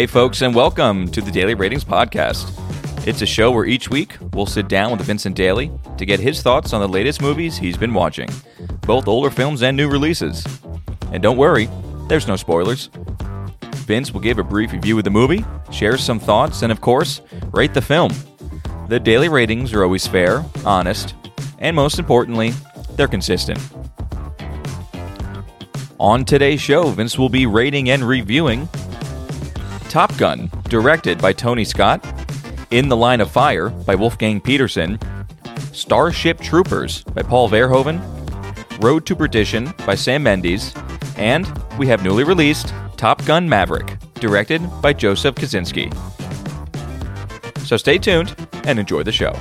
Hey, folks, and welcome to the Daily Ratings Podcast. It's a show where each week we'll sit down with Vincent Daly to get his thoughts on the latest movies he's been watching, both older films and new releases. And don't worry, there's no spoilers. Vince will give a brief review of the movie, share some thoughts, and of course, rate the film. The daily ratings are always fair, honest, and most importantly, they're consistent. On today's show, Vince will be rating and reviewing Top Gun, directed by Tony Scott, In the Line of Fire by Wolfgang Petersen, Starship Troopers by Paul Verhoeven, Road to Perdition by Sam Mendes, and we have newly released Top Gun Maverick, directed by Joseph Kosinski. So stay tuned and enjoy the show.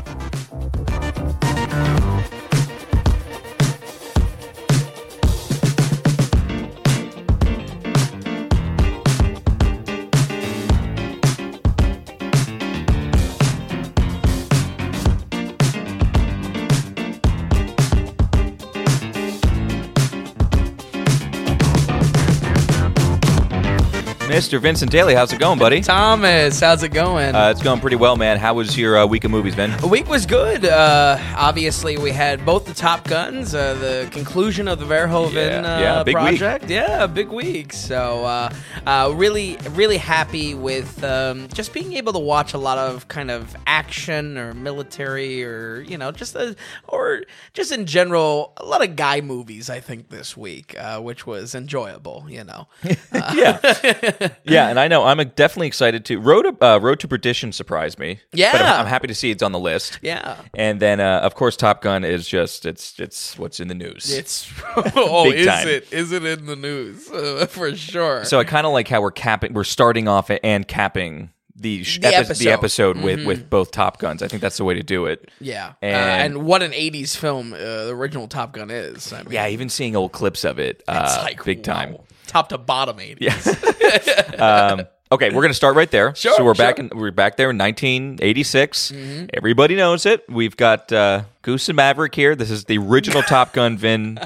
Mr. Vincent Daly, how's it going, buddy? Thomas, how's it going? Uh, it's going pretty well, man. How was your uh, week of movies, Ben? the week was good. Uh, obviously, we had both the Top Guns, uh, the conclusion of the Verhoeven Yeah, yeah, uh, big week. project. Yeah, big week. So, uh, uh, really, really happy with um, just being able to watch a lot of kind of action or military or you know just a, or just in general a lot of guy movies. I think this week, uh, which was enjoyable. You know. yeah, yeah, and I know I'm definitely excited to. Road to, uh, Road to Perdition surprised me. Yeah. but I'm, I'm happy to see it's on the list. Yeah. and then uh, of course Top Gun is just it's it's what's in the news. It's oh, is time. it? Is it in the news uh, for sure? so I kind of like how we're capping, we're starting off and capping the sh- The epi- episode. Mm-hmm. the episode with with both Top Guns. I think that's the way to do it. yeah, And- and, uh, and what an '80s film uh, the original Top Gun is. I mean, Yeah, even seeing old clips of it, it's uh, like big time. top to bottom '80s. Yeah. um, okay, we're gonna start right there. Sure, So we're sure. back in we're back there in 1986. Everybody knows it. We've got uh, Goose and Maverick here. This is the original Top Gun. Vin,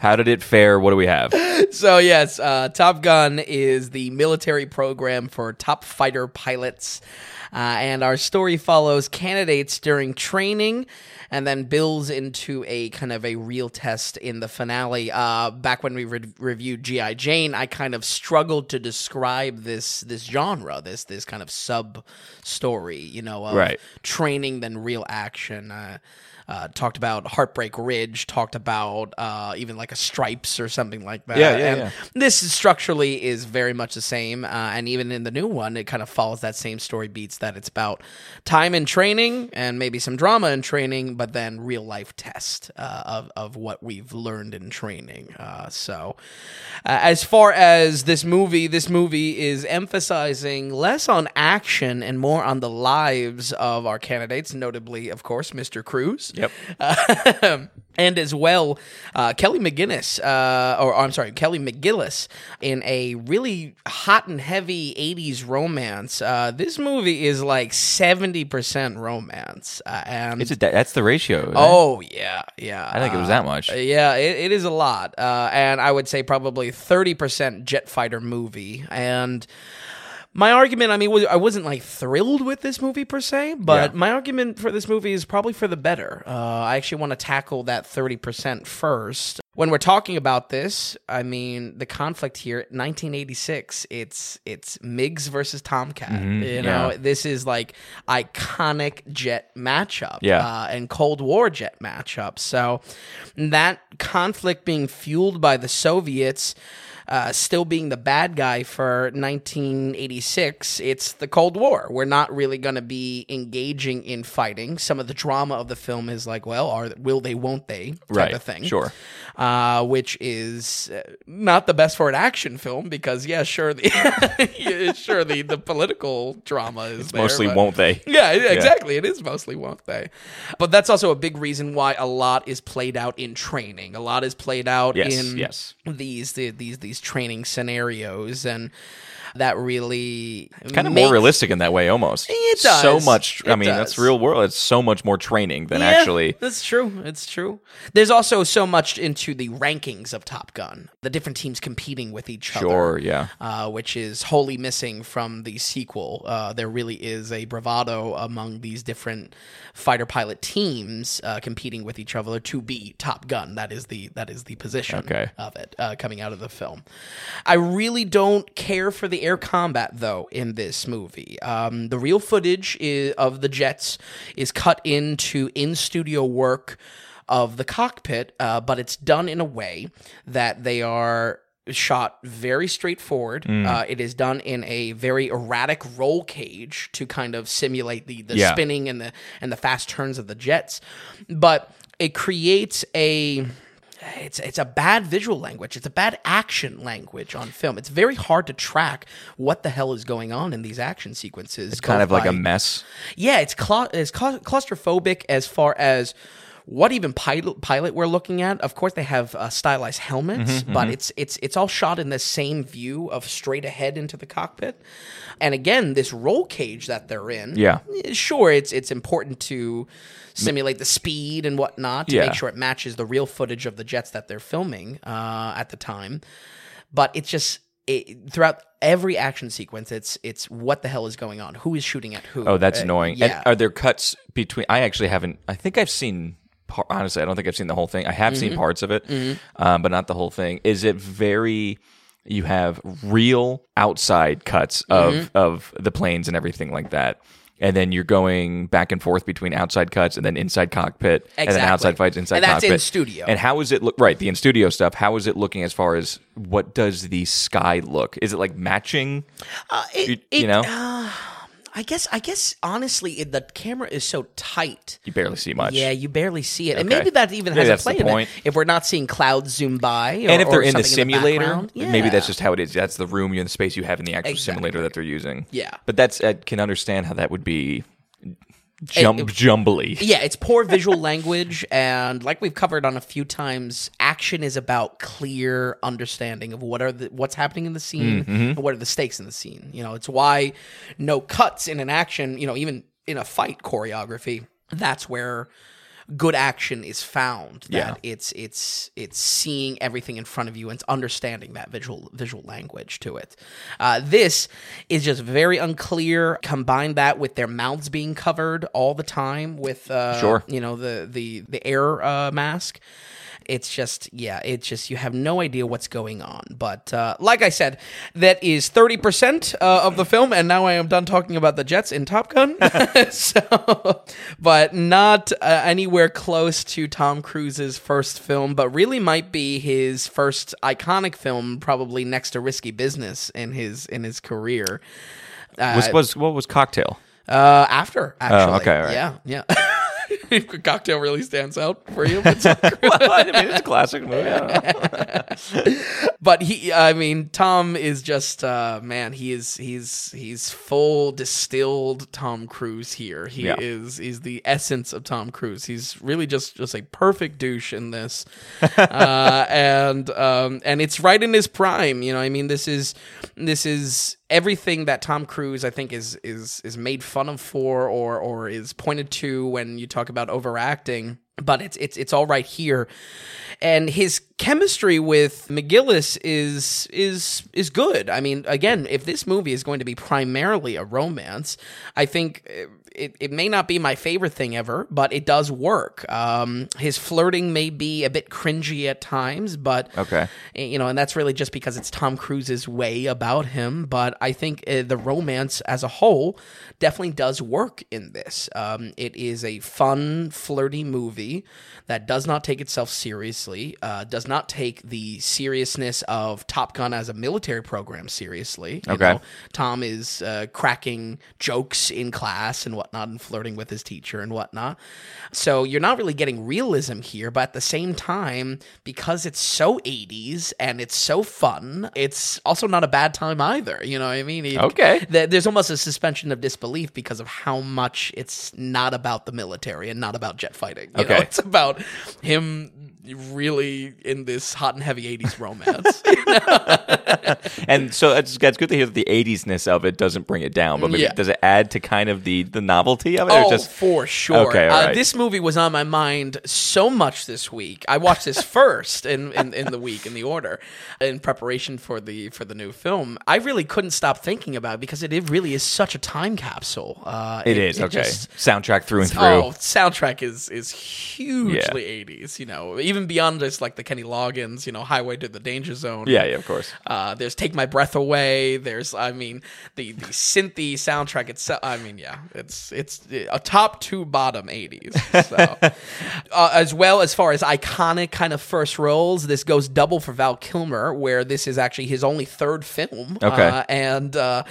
how did it fare? What do we have? So yes, uh, Top Gun is the military program for top fighter pilots, uh, and our story follows candidates during training, and then builds into a kind of a real test in the finale. Uh, back when we re- reviewed GI Jane, I kind of struggled to describe this this genre, this this kind of sub story, you know, of Right. training than real action. Uh, uh, talked about Heartbreak Ridge, talked about uh, even like a Stripes or something like that. Yeah, yeah, and yeah. This structurally is very much the same, uh, and even in the new one, it kind of follows that same story beats that it's about time in training and maybe some drama in training, but then real life test uh, of of what we've learned in training. Uh, so, uh, as far as this movie, this movie is emphasizing less on action and more on the lives of our candidates, notably, of course, Mr. Cruise. Yep. Um, and as well, uh, Kelly McGinnis, uh, or I'm sorry, Kelly McGillis, in a really hot and heavy 80s romance. Uh, this movie is like 70% romance. Uh, and It's a, that's the ratio. it? Oh yeah, yeah. I think it was that much. Uh, yeah, it, it is a lot, uh, and I would say probably thirty percent jet fighter movie. And my argument, I mean, I wasn't like thrilled with this movie per se, but Yeah. my argument for this movie is probably for the better. Uh, I actually want to tackle that thirty percent first. When we're talking about this, I mean the conflict here, 1986. It's it's MiGs versus Tomcat. you know, Mm-hmm. yeah. this is like iconic jet matchup Yeah. uh, and Cold War jet matchup. So that conflict being fueled by the Soviets. Uh, still being the bad guy for 1986, it's the Cold War. We're not really going to be engaging in fighting. Some of the drama of the film is like, well, are will they, won't they, type right. of thing. Sure. Uh, which is uh, not the best for an action film because yeah, sure the yeah, sure the the political drama is there, Mostly but- won't they? yeah, yeah, exactly. It is mostly won't they? But that's also a big reason why a lot is played out in training. A lot is played out Yes, in yes. these the, these these training scenarios, and that really Kind of makes- more realistic in that way, almost. It does. So does. much. I It mean, that's real world. It's so much more training than Yeah, actually. that's true. It's true. There's also so much into the rankings of Top Gun, the different teams competing with each Sure. other. Sure, yeah. uh, which is wholly missing from the sequel. Uh, there really is a bravado among these different fighter pilot teams uh, competing with each other to be Top Gun. That is the that is the position Okay. of it uh, coming out of the film. I really don't care for the air combat though in this movie. Um, the real footage is, of the jets is cut into in studio work of the cockpit, uh, but it's done in a way that they are shot very straightforward. Mm. Uh, it is done in a very erratic roll cage to kind of simulate the, the Yeah. spinning and the and the fast turns of the jets, but it creates a it's it's a bad visual language. It's a bad action language on film. It's very hard to track what the hell is going on in these action sequences. It's Kind of like a mess. yeah, it's clau- it's clau- claustrophobic as far as what even pilot pilot we're looking at. Of course, they have uh, stylized helmets, Mm-hmm, but it's it's it's all shot in the same view of straight ahead into the cockpit. And again, this roll cage that they're in, Yeah. eh, sure, it's it's important to simulate the speed and whatnot to Yeah. make sure it matches the real footage of the jets that they're filming uh, at the time. But it's just it, throughout every action sequence, it's it's what the hell is going on? Who is shooting at who? Oh, that's Uh, annoying. Yeah. And are there cuts between? I actually haven't. I think I've seen. Honestly, I don't think I've seen the whole thing. I have Mm-hmm. seen parts of it, um, but not the whole thing. Is it very? You have real outside cuts of Mm-hmm. of the planes and everything like that, and then you're going back and forth between outside cuts and then inside cockpit, and then outside fights inside And that's in studio. And how is it look? Right, the in studio stuff. How is it looking as far as what does the sky look? Is it like matching? Uh, it- you, it- you know, I guess I guess honestly, it, the camera is so tight. you barely see much. Yeah, you barely see it, and maybe that even Maybe has a play the in point. it. If we're not seeing clouds zoom by, or, and if they're in the simulator, background. maybe that's just how it is. That's the room, you're in the space you have in the actual Exactly. simulator that they're using. Yeah. but that's I can understand how that would be jump jumbly. Yeah, it's poor visual language, and like we've covered on a few times, action is about clear understanding of what are the what's happening in the scene Mm-hmm. and what are the stakes in the scene. You know, it's why no cuts in an action. You know, even in a fight choreography, that's where good action is found. That Yeah. it's it's it's seeing everything in front of you and it's understanding that visual visual language to it. Uh, this is just very unclear. Combine that with their mouths being covered all the time with uh, Sure. you know the the the air uh, mask. It's just yeah, it's just you have no idea what's going on. But uh, like I said, that is thirty percent uh, of the film, and now I am done talking about the jets in Top Gun. so, but not uh, anywhere close to Tom Cruise's first film, but really might be his first iconic film, probably next to Risky Business in his in his career. was, was what was cocktail? Uh, after actually, Oh, okay, all right. yeah, yeah. Cocktail really stands out for you. But, Tom I mean, it's a classic movie. But he, I mean, Tom is just uh, man. He is he's he's full distilled Tom Cruise here. He Yeah. is is the essence of Tom Cruise. He's really just just a perfect douche in this, uh, and um, and it's right in his prime. You know, I mean, this is this is everything that Tom Cruise I think is is is made fun of for or or is pointed to when you talk about overacting. But it's it's it's all right here, and his chemistry with McGillis is is is good. I mean, again, if this movie is going to be primarily a romance, I think uh, it, it may not be my favorite thing ever, but it does work. Um, his flirting may be a bit cringy at times, but Okay. you know, and that's really just because it's Tom Cruise's way about him. But I think uh, the romance as a whole definitely does work in this. Um, it is a fun, flirty movie that does not take itself seriously, uh, does not take the seriousness of Top Gun as a military program seriously. You Okay. know, Tom is uh, cracking jokes in class and whatnot whatnot and flirting with his teacher and whatnot. So you're not really getting realism here, but at the same time, because it's so 80s and it's so fun, it's also not a bad time either. You know what I mean? You- Okay. th- There's almost a suspension of disbelief because of how much it's not about the military and not about jet fighting. You know, Okay. it's about him really in this hot and heavy 80s romance. And so it's, it's good to hear that the 80s-ness of it doesn't bring it down, but maybe Yeah. does it add to kind of the, the novelty of it? Oh, or just for sure. Okay, uh, this movie was on my mind so much this week. I watched this first in, in, in the week in the order in preparation for the for the new film. I really couldn't stop thinking about it because it, it really is such a time capsule. Uh, it is okay. just- Soundtrack through and through. Oh, soundtrack is is hugely eighties. You know, even beyond just like the Kenny Loggins, you know, Highway to the Danger Zone. Yeah, yeah, of course. Uh, there's "Take My Breath Away." There's, I mean, the the synthy soundtrack itself. I mean, yeah, it's it's a top to bottom '80s. So, uh, as well as far as iconic kind of first roles, this goes double for Val Kilmer, where this is actually his only third film. Okay. Uh, and uh,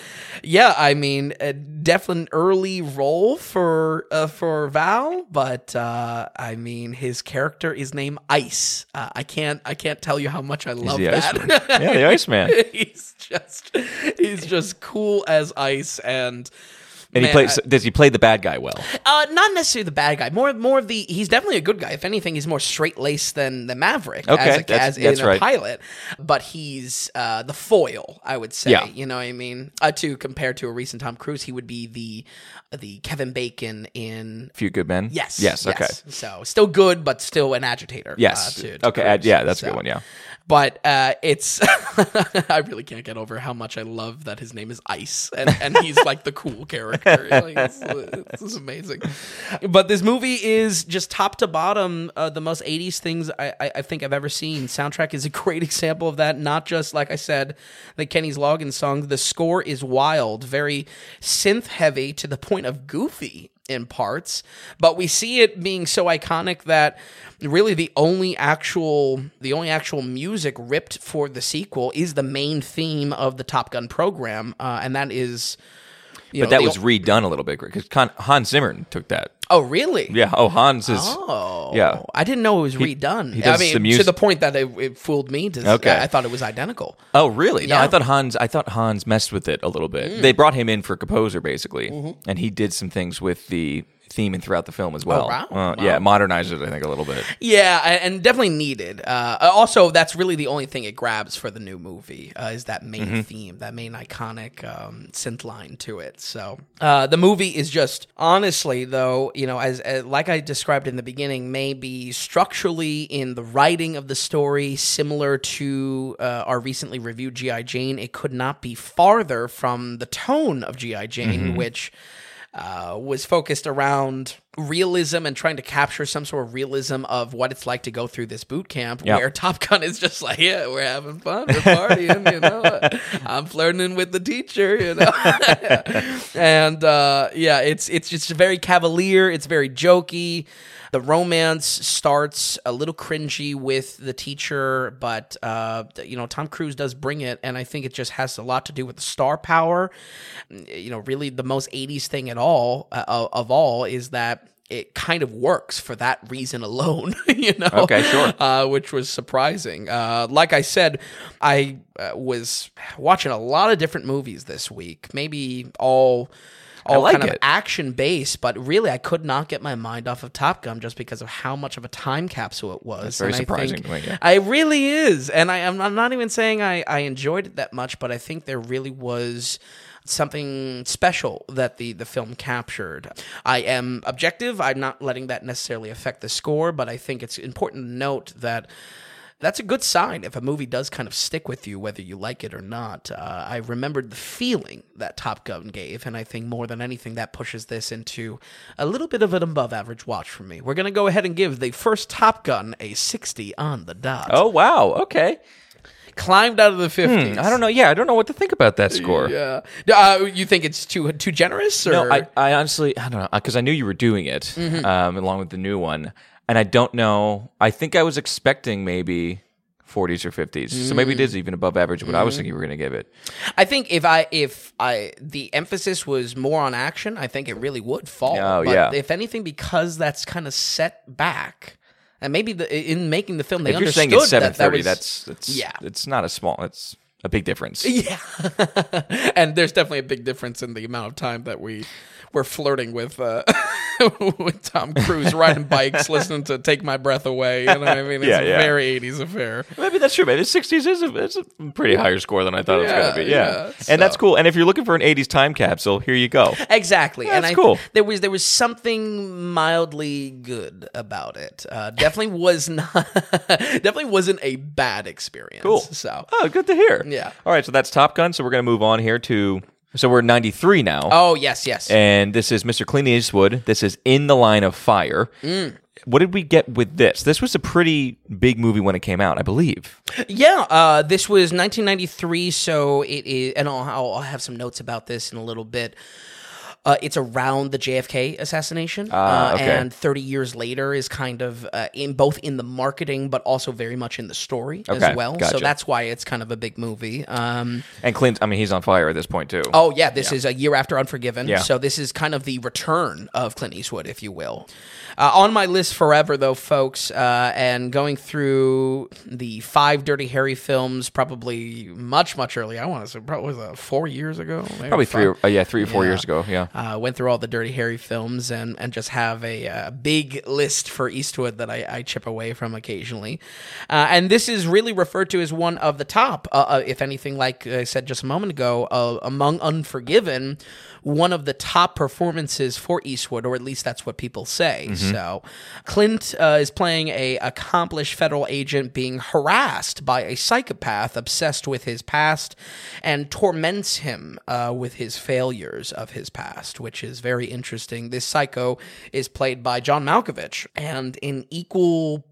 yeah, I mean, definitely an early role for uh, for Val, but uh, I mean, his character is named Ice. Uh, I can't I can't tell you how much I love that. Yeah, the Iceman. he's just he's just cool as ice and And he man, plays. does he play the bad guy well? uh, not necessarily the bad guy more more of the he's definitely a good guy if anything he's more straight laced than the maverick Okay, as, a, that's- as that's in a pilot but he's uh, the foil i would say Yeah. you know what i mean uh, to compare to a recent tom cruise he would be the the kevin bacon in Few good men. yes Yes. Okay. so still good but still an agitator Yes. uh, to- to okay. Cruise. yeah, that's a good one. Yeah. but uh, it's I really can't get over how much I love that his name is Ice and, and he's like the cool character. Like, it's, it's amazing. But this movie is just top to bottom uh, the most '80s things I, I, I think I've ever seen. Soundtrack is a great example of that. Not just like I said, the Kenny's Loggins song. The score is wild, very synth heavy to the point of goofy in parts, but we see it being so iconic that really the only actual the only actual music ripped for the sequel is the main theme of the Top Gun program, uh, and that is. But know, that was redone a little bit because Hans Zimmer took that. oh really Yeah. Oh, Hans is. Oh, Yeah. I didn't know it was redone. he does I mean, the mus- to the point that it, it fooled me. To, Okay. I thought it was identical. Oh, really? No, Yeah. I thought Hans. I thought Hans messed with it a little bit. Mm. They brought him in for composer, basically, Mm-hmm. and he did some things with the theme and throughout the film as well. Oh, wow. Uh, Yeah, modernized it, I think, a little bit. Yeah, and definitely needed. Uh, also, that's really the only thing it grabs for the new movie uh, is that main Mm-hmm. theme, that main iconic um, synth line to it. So uh, the movie is just honestly, though, you know, as, as like I described in the beginning, maybe structurally in the writing of the story similar to uh, our recently reviewed GI Jane. It could not be farther from the tone of GI Jane, Mm-hmm. which uh, was focused around realism and trying to capture some sort of realism of what it's like to go through this boot camp Yeah. where Top Gun is just like, yeah, we're having fun, we're partying, you know. I'm flirting with the teacher, you know. and uh, yeah, it's it's just very cavalier, it's very jokey. The romance starts a little cringy with the teacher, but uh, you know Tom Cruise does bring it, and I think it just has a lot to do with the star power. You know, really the most '80s thing at all uh, of all is that it kind of works for that reason alone. you know, Okay, sure. uh, which was surprising. Uh, like I said, I uh, was watching a lot of different movies this week, maybe all. All like kind of action based, but really, I could not get my mind off of Top Gun just because of how much of a time capsule it was. That's very And I surprising think- to me, yeah. I really is, and I, I'm, I'm not even saying I, I enjoyed it that much, but I think there really was something special that the the film captured. I am objective. I'm not letting that necessarily affect the score, but I think it's important to note that. That's a good sign if a movie does kind of stick with you, whether you like it or not. Uh, I remembered the feeling that Top Gun gave, and I think more than anything, that pushes this into a little bit of an above average watch for me. We're going to go ahead and give the first Top Gun a 60 on the dot Oh wow. Okay. Climbed out of the 50s. Hmm, I don't know. Yeah, I don't know what to think about that score. Yeah. Uh, you think it's too too generous? Or? No, I, I honestly, I don't know, because I knew you were doing it Mm-hmm. um, along with the new one, and I don't know. I think I was expecting maybe 40s or 50s. So maybe it is even above average what Mm-hmm. I was thinking you were going to give it. I think if I if I the emphasis was more on action, I think it really would fall. Oh, but yeah. If anything, because that's kind of set back, and maybe the, in making the film, they If you're saying it's that that 730, was, that's it's Yeah. it's not a small. It's a big difference. yeah. and there's definitely a big difference in the amount of time that we we're flirting with uh, with Tom Cruise riding bikes, listening to "Take My Breath Away." You know what I mean? It's Yeah, a very '80s affair. Maybe that's true. Maybe the 60s is a, it's a pretty higher score than I thought it was going to be. Yeah, Yeah, yeah, and that's cool. And if you're looking for an 80s time capsule, here you go. Exactly, and That's I cool. there was there was something mildly good about it. Uh, definitely was not definitely wasn't a bad experience. Cool. So Oh, good to hear. Yeah. All right, so that's Top Gun. So we're going to move on here to. So we're 93 now. oh yes yes And this is Mr. Clint Eastwood. This is In the Line of Fire. Mm. What did we get with this? This was a pretty big movie when it came out, I believe. yeah. Uh, this was 1993, so it is, and I'll, I'll I'll have some notes about this in a little bit. Uh, it's around the JFK assassination, Ah, uh, okay. and 30 years later is kind of uh, in both in the marketing, but also very much in the story Okay, as well. gotcha. So that's why it's kind of a big movie. Um, And Clint, I mean, he's on fire at this point, too. Oh yeah, this is a year after Unforgiven. Yeah. So this is kind of the return of Clint Eastwood, if you will. Uh, on my list forever, though, folks, uh, and going through the five Dirty Harry films, probably much much earlier. I want to say probably was that four years ago, Maybe Probably three, five. or, uh, yeah, three or four Yeah. years ago. Yeah. Uh, went through all the Dirty Harry films and, and just have a, uh big list for Eastwood that I, I chip away from occasionally. Uh, and this is really referred to as one of the top, uh, uh, if anything, like I said just a moment ago, uh, among Unforgiven, one of the top performances for Eastwood, or at least that's what people say. So Clint uh, is playing a accomplished federal agent being harassed by a psychopath obsessed with his past and torments him uh, with his failures of his past, which is very interesting. This psycho is played by John Malkovich, and in equal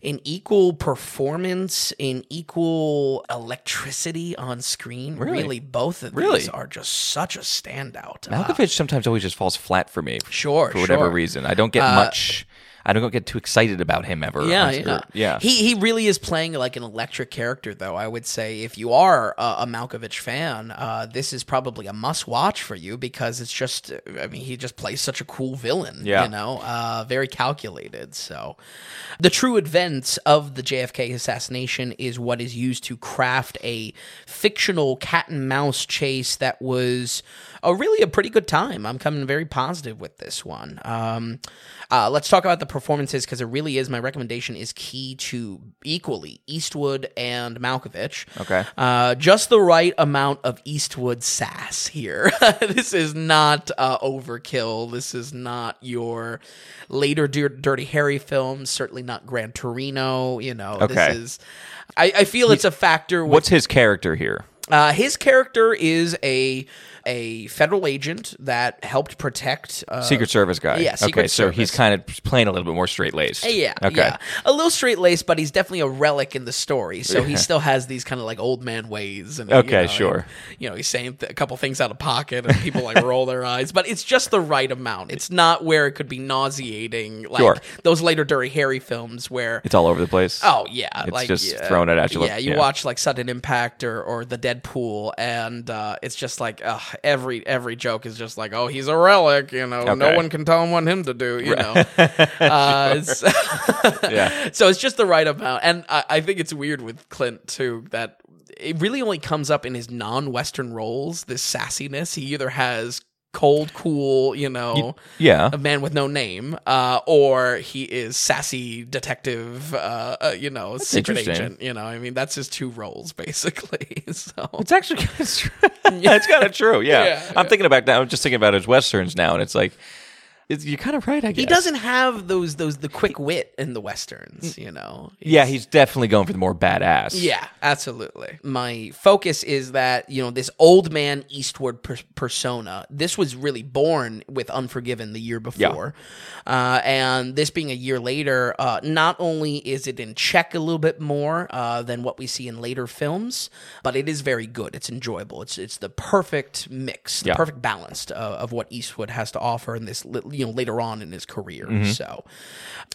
in equal performance, in equal electricity on screen. Really, both of Really? these are just such a standout. Uh, Malkovich sometimes always just falls flat for me. Sure, For whatever sure. Uh, reason. I don't get much. I don't get too excited about him ever. Yeah, yeah, or- yeah. He he really is playing like an electric character, though. I would say if you are a, a Malkovich fan, uh, this is probably a must watch for you because it's just. I mean, he just plays such a cool villain. Yeah. you know, uh, very calculated. So, the true events of the JFK assassination is what is used to craft a fictional cat and mouse chase that was a really a pretty good time. I'm coming very positive with this one. Um, uh, let's talk about the performances because it really is. My recommendation is key to equally Eastwood and Malkovich. Okay. Uh, just the right amount of Eastwood sass here. this is not uh, overkill. This is not your later Dir- Dirty Harry films. Certainly not Gran Torino. You know, Okay. this is. I, I feel it's a factor. With, What's his character here? uh, his character is a a federal agent that helped protect uh, Secret Service guy. yeah, Secret okay, so he's kind of playing a little bit more straight laced. Yeah, Okay. yeah, a little straight laced, but he's definitely a relic in the story. So he still has these kind of like old man ways. And you Okay, know, sure. and, you know, he's saying th- a couple things out of pocket, and people like roll their eyes. But it's just the right amount. It's not where it could be nauseating, like Sure. those later Dirty Harry films where. It's all over the place. Oh yeah, It's like just yeah, throwing it at you Yeah, you yeah. watch like Sudden Impact or, or the Dead Pool, and uh, it's just like ugh, every every joke is just like, oh, he's a relic, you know, no one can tell him what him to do, you know. uh, it's- Yeah. so it's just the right amount, and I, I think it's weird with Clint too that it really only comes up in his non-Western roles. This sassiness, he either has cold, cool, you know, Yeah. a man with no name, uh, or he is sassy detective, uh, uh, you know, secret agent. You know, I mean, that's his two roles basically. so It's actually kind of true. it's kind of true. Yeah. Yeah, I'm thinking about now. I'm just thinking about his westerns now, and it's like, it's, you're kind of right. I guess he doesn't have those those the quick wit in the westerns. You know, Yeah, he's definitely going for the more badass. Yeah, absolutely. My focus is that, you know, this old man Eastwood per- persona, this was really born with Unforgiven the year before. Uh, and this being a year later, uh, not only is it in check a little bit more uh, than what we see in later films, but it is very good. It's enjoyable. It's it's the perfect mix, the Yeah. perfect balance uh, of what Eastwood has to offer in this, you know later on in his career. Mm-hmm. So,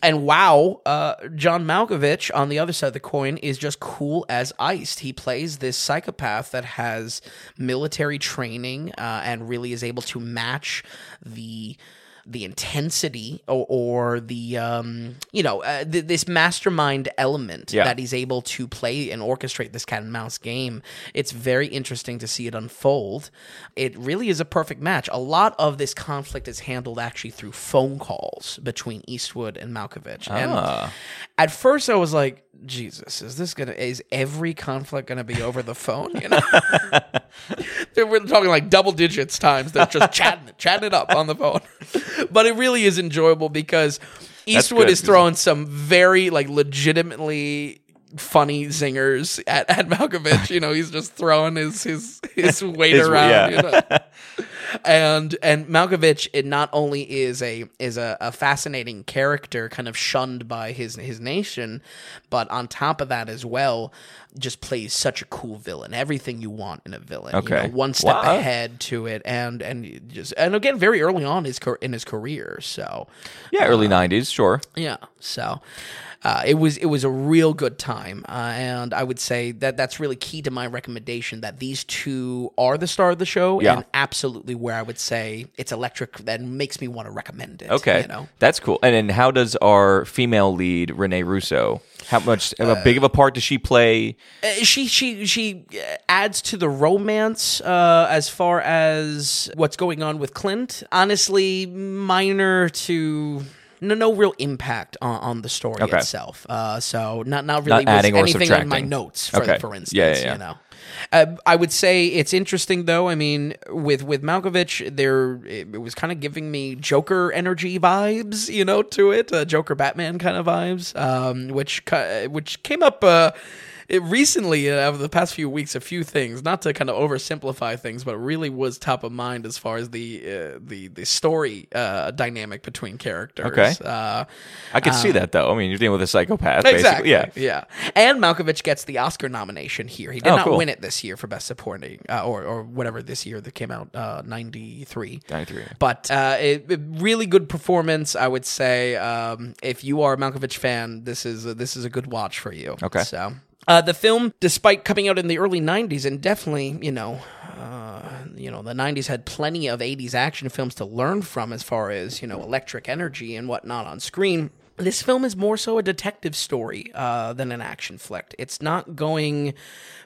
and wow, uh, John Malkovich on the other side of the coin is just cool as iced. He plays this psychopath that has military training uh, and really is able to match the the intensity or, or the um, you know uh, th- this mastermind element Yeah. that he's able to play and orchestrate this cat and mouse game. It's very interesting to see it unfold. It really is a perfect match. A lot of this conflict is handled actually through phone calls between Eastwood and Malkovich. And Ah. at first, I was like, Jesus, is this gonna? Is every conflict gonna be over the phone? You know, we're talking like double digits times. They're just chatting, chatting it up on the phone. but it really is enjoyable because Eastwood good, is throwing some very like legitimately funny zingers at, at Malkovich. You know, he's just throwing his his his weight His- around. yeah. You know? And and Malkovich it not only is a is a, a fascinating character, kind of shunned by his his nation, but on top of that as well, just plays such a cool villain. Everything you want in a villain. you Okay. know, one step Wow. ahead to it, and and just and again very early on his in his career. So Yeah, early '90s, sure. yeah. So uh, it was it was a real good time, uh, and I would say that that's really key to my recommendation. That these two are the star of the show, Yeah. and absolutely where I would say it's electric. That makes me want to recommend it. Okay, you know. that's cool. And then, how does our female lead Renee Russo? How much how big of a part does she play? Uh, she she she uh, adds to the romance uh, as far as what's going on with Clint. Honestly, minor to. No, no real impact on, on the story Okay. itself. Uh, so not not really Not adding or anything in my notes. For, Okay. for instance, Yeah, yeah, yeah. you know. Uh, I would say it's interesting though. I mean, with with Malkovich, there it, it was kind of giving me Joker energy vibes, you know, to it, uh, Joker Batman kind of vibes, um, which which came up. Uh, it recently uh, over the past few weeks a few things not to kind of oversimplify things but really was top of mind as far as the uh, the the story uh, dynamic between characters Okay. uh, I could see that though. I mean, you're dealing with a psychopath, Exactly. basically. Yeah. yeah. And Malkovich gets the Oscar nomination here. He did Oh, not cool. win it this year for Best Supporting, uh, or or whatever this year that came out, uh, ninety three. 93. But uh, it, it- really good performance, I would say. Um, if you are a Malkovich fan, this is a, this is a good watch for you. Okay. So. Uh, the film, despite coming out in the early '90s, and definitely, you know, uh, you know, the '90s had plenty of '80s action films to learn from, as far as you know, electric energy and whatnot on screen. This film is more so a detective story uh, than an action flick. It's not going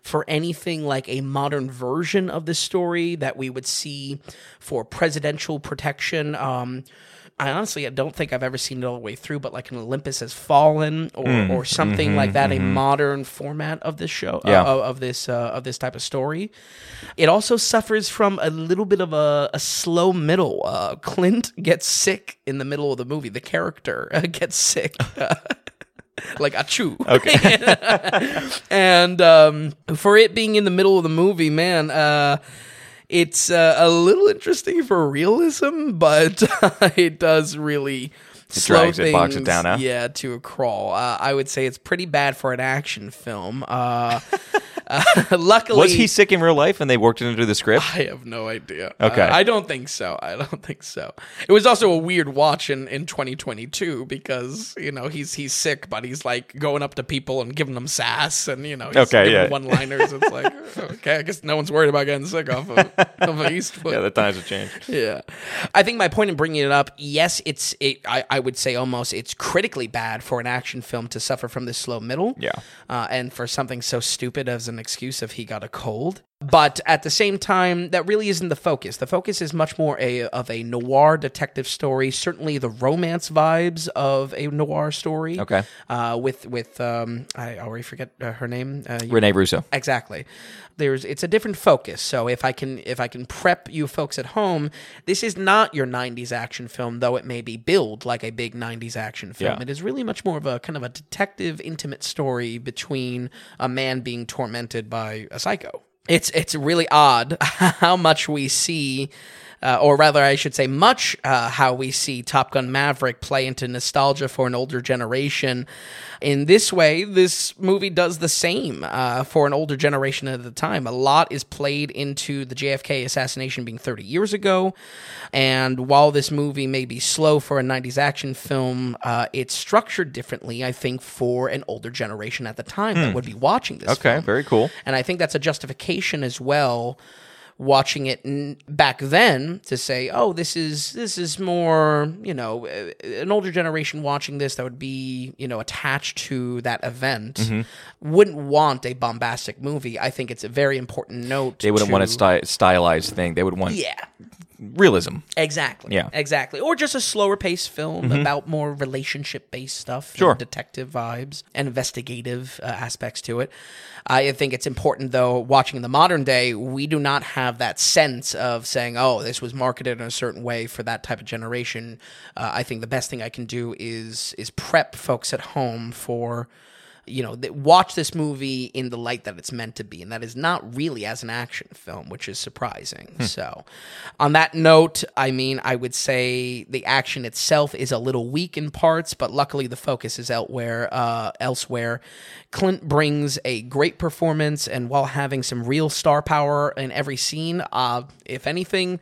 for anything like a modern version of the story that we would see for presidential protection. Um, I honestly I don't think I've ever seen it all the way through, but like an Olympus Has Fallen or, Mm, or something like that, a modern format of this show, mm-hmm, Yeah. uh, of, of this uh, of this type of story. It also suffers from a little bit of a, a slow middle. Uh, Clint gets sick in the middle of the movie. The character uh, gets sick. like achoo. Okay. and um, for it being in the middle of the movie, man, uh, it's uh, a little interesting for realism, but it does really slow drags it, bogs it things, down, huh? Yeah, to a crawl. Uh, I would say it's pretty bad for an action film. Uh, uh, luckily, Was he sick in real life and they worked it into the script? I have no idea. Okay. Uh, I don't think so. I don't think so. It was also a weird watch in, in 2022 because, you know, he's he's sick, but he's like going up to people and giving them sass and, you know, he's Okay, giving yeah. one liners. It's like, okay, I guess no one's worried about getting sick off of, of Eastwood. Yeah, the times have changed. Yeah, I think my point in bringing it up, yes, it's it. I, I would say almost it's critically bad for an action film to suffer from this slow middle. Yeah. uh, and for something so stupid as an excuse if he got a cold. But at the same time, that really isn't the focus. The focus is much more a of a noir detective story. Certainly, the romance vibes of a noir story. Okay. Uh, with with um, I already forget uh, her name. Uh, Renee Russo. Exactly. There's it's a different focus. So if I can if I can prep you folks at home, this is not your 90s action film though it may be billed like a big 90s action film. Yeah. It is really much more of a kind of a detective intimate story between a man being tormented by a psycho. It's it's really odd how much we see uh, or rather, I should say, much uh, how we see Top Gun Maverick play into nostalgia for an older generation. In this way, this movie does the same uh, for an older generation at the time. A lot is played into the JFK assassination being 30 years ago. And while this movie may be slow for a 90s action film, uh, it's structured differently, I think, for an older generation at the time that would be watching this Okay, film. very cool. And I think that's a justification as well watching it n- back then to say, "Oh, this is this is more, you know, an older generation watching this that would be, you know, attached to that event Mm-hmm. wouldn't want a bombastic movie." I think it's a very important note. They wouldn't want a to- sty- stylized thing. They would want Yeah. Realism. Exactly. Yeah. Mm-hmm. Exactly. Or just a slower paced film about more relationship based stuff. Sure. Detective vibes and investigative uh, aspects to it. I think it's important, though, watching the modern day, we do not have that sense of saying, oh, this was marketed in a certain way for that type of generation. Uh, I think the best thing I can do is is prep folks at home for you know, that watch this movie in the light that it's meant to be, and that is not really as an action film, which is surprising. So, on that note, I mean, I would say the action itself is a little weak in parts, but luckily the focus is elsewhere. Uh, elsewhere, Clint brings a great performance, and while having some real star power in every scene, uh, if anything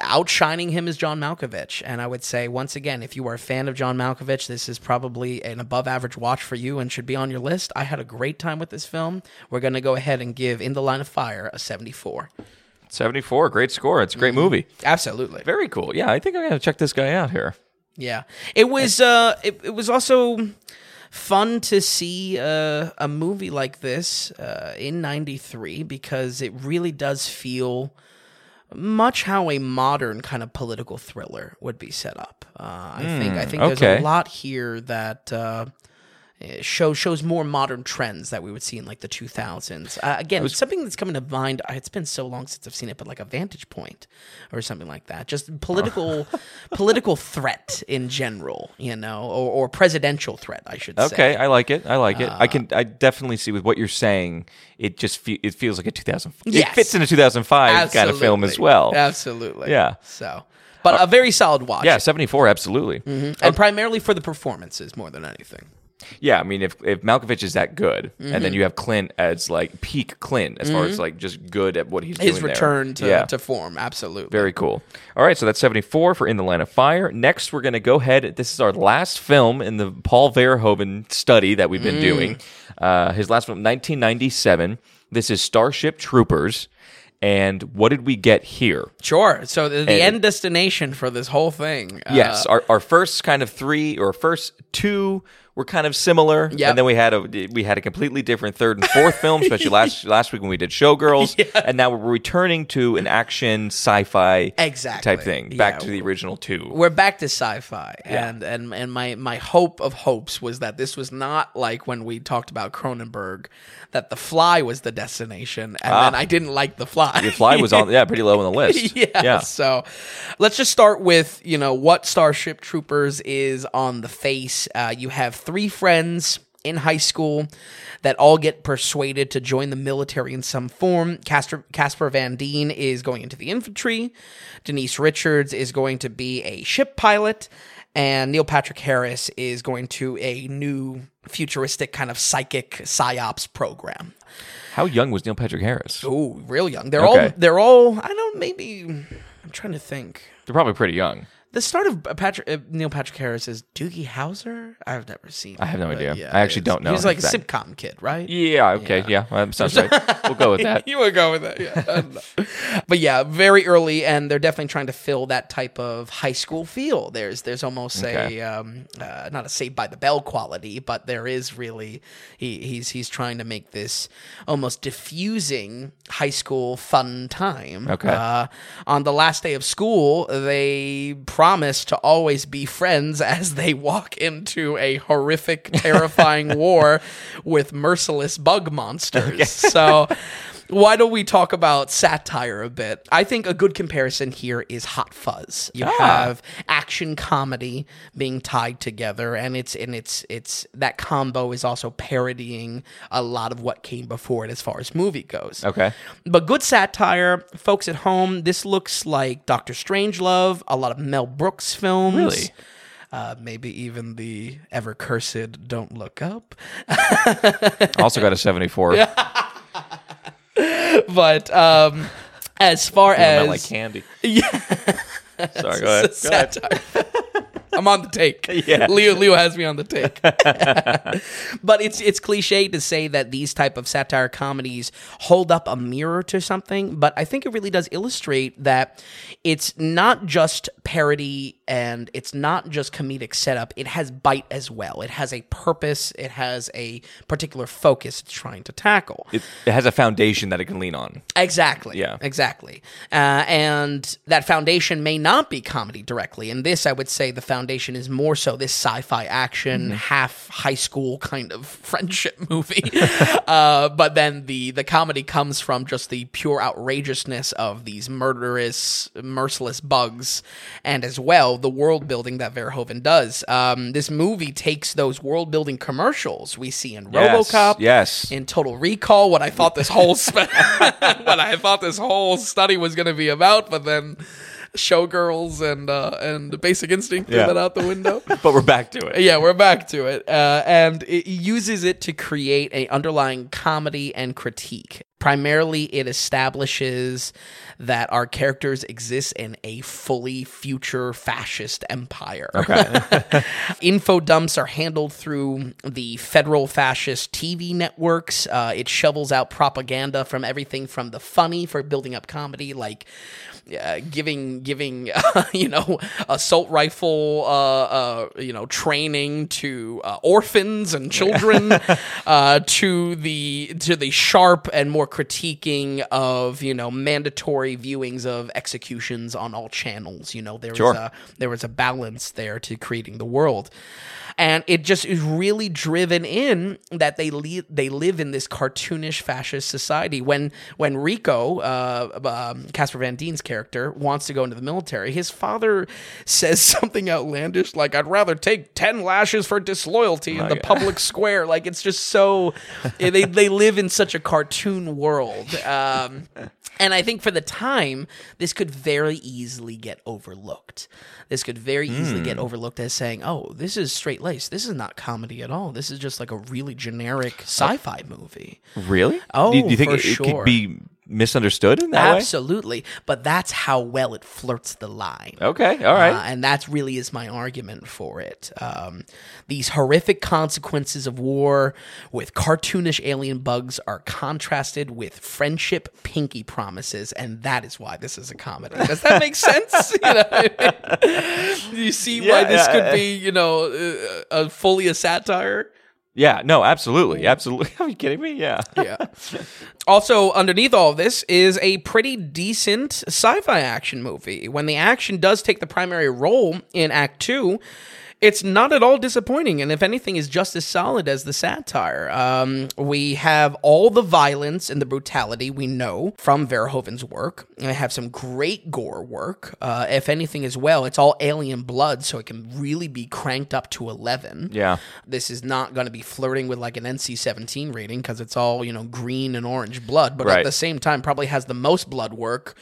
outshining him is John Malkovich. And I would say, once again, if you are a fan of John Malkovich, this is probably an above average watch for you and should be on your list. I had a great time with this film. We're going to go ahead and give In the Line of Fire a 74. 74, great score. It's a Mm-hmm. great movie. Absolutely. Very cool. Yeah, I think I'm going to check this guy out here. Yeah. It was, uh, it, it was also fun to see uh, a movie like this uh, in 93 because it really does feel much how a modern kind of political thriller would be set up. Uh, I think I think there's a lot here that uh, eh, shows shows more modern trends that we would see in like the 2000s. Uh, again, something that's coming to mind. uh, It's been so long since I've seen it, but like a Vantage Point or something like that. Just political political threat in general, you know, or, or presidential threat, I should say. Okay, I like it. I like it. I Uh, can. I definitely see with what you're saying. It just fe- it feels like a 2000. It Yes. fits in a 2005 kind of film as well. Absolutely. Yeah. So, but a very solid watch. Yeah, 74. Absolutely. and primarily for the performances more than anything. Yeah, I mean, if if Malkovich is that good, and Mm-hmm. then you have Clint as like peak Clint, as far as like just good at what he's His doing return to, yeah. to form, absolutely. Very cool. All right, so that's 74 for In the Line of Fire. Next, we're going to go ahead. This is our last film in the Paul Verhoeven study that we've been Mm. doing. Uh, his last film, 1997. This is Starship Troopers. And what did we get here? Sure. So the, the end destination for this whole thing. uh, Yes, our, our first kind of three or first two were kind of similar, Yep. and then we had a we had a completely different third and fourth film, especially last last week when we did Showgirls, and now we're returning to an action sci-fi Exactly. type thing, back Yeah. to the original two. we're back to sci-fi and and and my my hope of hopes was that this was not like when we talked about Cronenberg that the fly was the destination and then I didn't like the fly. Ah. The Fly was on, yeah, pretty low on the list. yeah, yeah. So let's just start with you know what Starship Troopers is on the face. Uh, you have three friends in high school that all get persuaded to join the military in some form. Casper, Casper Van Dien is going into the infantry. Denise Richards is going to be a ship pilot. And Neil Patrick Harris is going to a new futuristic kind of psychic psyops program. How young was Neil Patrick Harris? Oh, real young. They're Okay. all they're all I don't maybe I'm trying to think. They're probably pretty young. The start of Patrick uh, Neil Patrick Harris is Doogie Howser. I've never seen. I have no him, idea. I actually don't know He's like a sitcom kid, right? Yeah. Okay. Yeah. well, sounds right. We'll go with that. you would go with that, yeah. I don't know. but yeah, very early, and they're definitely trying to fill that type of high school feel. There's there's almost Okay. a um, uh, not a Saved by the Bell quality, but there is really he, he's he's trying to make this almost diffusing high school fun time. Okay. Uh, on the last day of school, they promise to always be friends as they walk into a horrific, terrifying war with merciless bug monsters. So why don't we talk about satire a bit? I think a good comparison here is Hot Fuzz. You have action comedy being tied together, and it's and it's it's that combo is also parodying a lot of what came before it as far as movie goes. Okay. But good satire, folks at home. This looks like Doctor Strangelove, a lot of Mel Brooks films. Really? Uh, maybe even the ever cursed "Don't Look Up." Also got a 74. But um, as far as like candy. Yeah. Sorry, go ahead. Go ahead. Satire. I'm on the take. Yeah. Leo Leo has me on the take. but it's it's cliche to say that these type of satire comedies hold up a mirror to something, but I think it really does illustrate that it's not just parody and it's not just comedic setup. It has bite as well. It has a purpose. It has a particular focus it's trying to tackle. It, it has a foundation that it can lean on. Exactly. Yeah. Exactly. Uh, and that foundation may not be comedy directly. And this, I would say, the foundation is more so this sci-fi action, half high school kind of friendship movie. uh, but then the the comedy comes from just the pure outrageousness of these murderous, merciless bugs, and as well the world building that Verhoeven does. Um, this movie takes those world building commercials we see in Yes, RoboCop, yes. in Total Recall, what I thought this whole spe- what I thought this whole study was going to be about, but then Showgirls and uh, and Basic Instinct threw Yeah. that out the window. But we're back to it. yeah, we're back to it, uh, and it uses it to create a underlying comedy and critique. Primarily, it establishes that our characters exist in a fully future fascist empire. Okay. Info dumps are handled through the federal fascist TV networks. Uh, it shovels out propaganda from everything from the funny for building up comedy, like uh, giving giving you know assault rifle uh, uh, you know training to uh, orphans and children, uh, to the to the sharp and more critiquing of you know mandatory viewings of executions on all channels. You know there Sure. was a there was a balance there to creating the world. And it just is really driven in that they they live in this cartoonish fascist society. When when Rico, uh, um, Casper Van Dien's character, wants to go into the military, his father says something outlandish like, "I'd rather take ten lashes for disloyalty in the God. public square." Like it's just so they they live in such a cartoon world. Um, and I think for the time, this could very easily get overlooked. This could very easily get hmm. overlooked as saying, "Oh, this is straight laced. This is not comedy at all. This is just like a really generic uh, sci-fi movie." Really? Oh, do you, do you think it, it could be misunderstood in that way? Absolutely, but that's how well it flirts the line. Okay. All right. Uh, and that really is my argument for it. Um, these horrific consequences of war with cartoonish alien bugs are contrasted with friendship pinky promises, and that is why this is a comedy. Does that make sense? You, know, you see why this yeah, could yeah. be, you know, uh, uh, fully a satire? Yeah. No. Absolutely. Absolutely. Are you kidding me? Yeah. yeah. Also, underneath all of this is a pretty decent sci fi action movie. When the action does take the primary role in Act Two, it's not at all disappointing, and if anything, is just as solid as the satire. Um, we have all the violence and the brutality we know from Verhoeven's work. And I have some great gore work. Uh, if anything, as well, it's all alien blood, so it can really be cranked up to eleven Yeah. this is not going to be flirting with like an NC-17 rating because it's all you know green and orange blood, but Right. at the same time probably has the most blood work.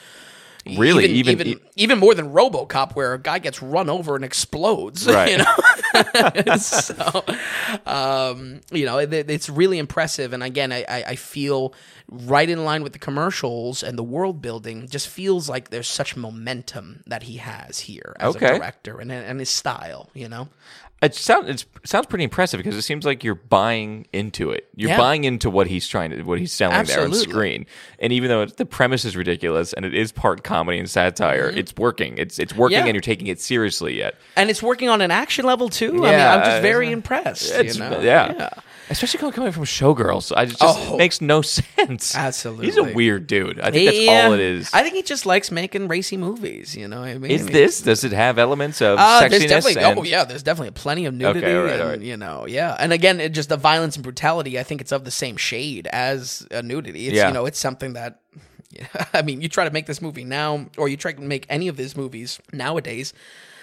Really? even Even- even, even more than RoboCop, where a guy gets run over and explodes. Right. You know, so um, you know it, it's really impressive. And again, I, I I feel right in line with the commercials and the world building. Just feels like there's such momentum that he has here as Okay. a director and and his style. You know. It sounds it sounds pretty impressive because it seems like you're buying into it. You're Yeah. buying into what he's trying to what he's selling there on screen. And even though the premise is ridiculous and it is part comedy and satire, it's working. It's it's working Mm-hmm. Yeah. and you're taking it seriously yet. and it's working on an action level too. I mean, I'm just very impressed. it's- you know? yeah. Especially coming- from Showgirls, I just, just Oh. makes no sense. Absolutely. he's a weird dude. I think that's Yeah. all it is. I think he just likes making racy movies. You know, what I mean, is I mean, this? Does it have elements of Uh, there's sexiness? definitely and- oh yeah, there's definitely plenty of nudity right, and right. you know yeah, and again, it just the violence and brutality. I think it's of the same shade as a nudity. It's Yeah. you know it's something that I mean, you try to make this movie now, or you try to make any of these movies nowadays.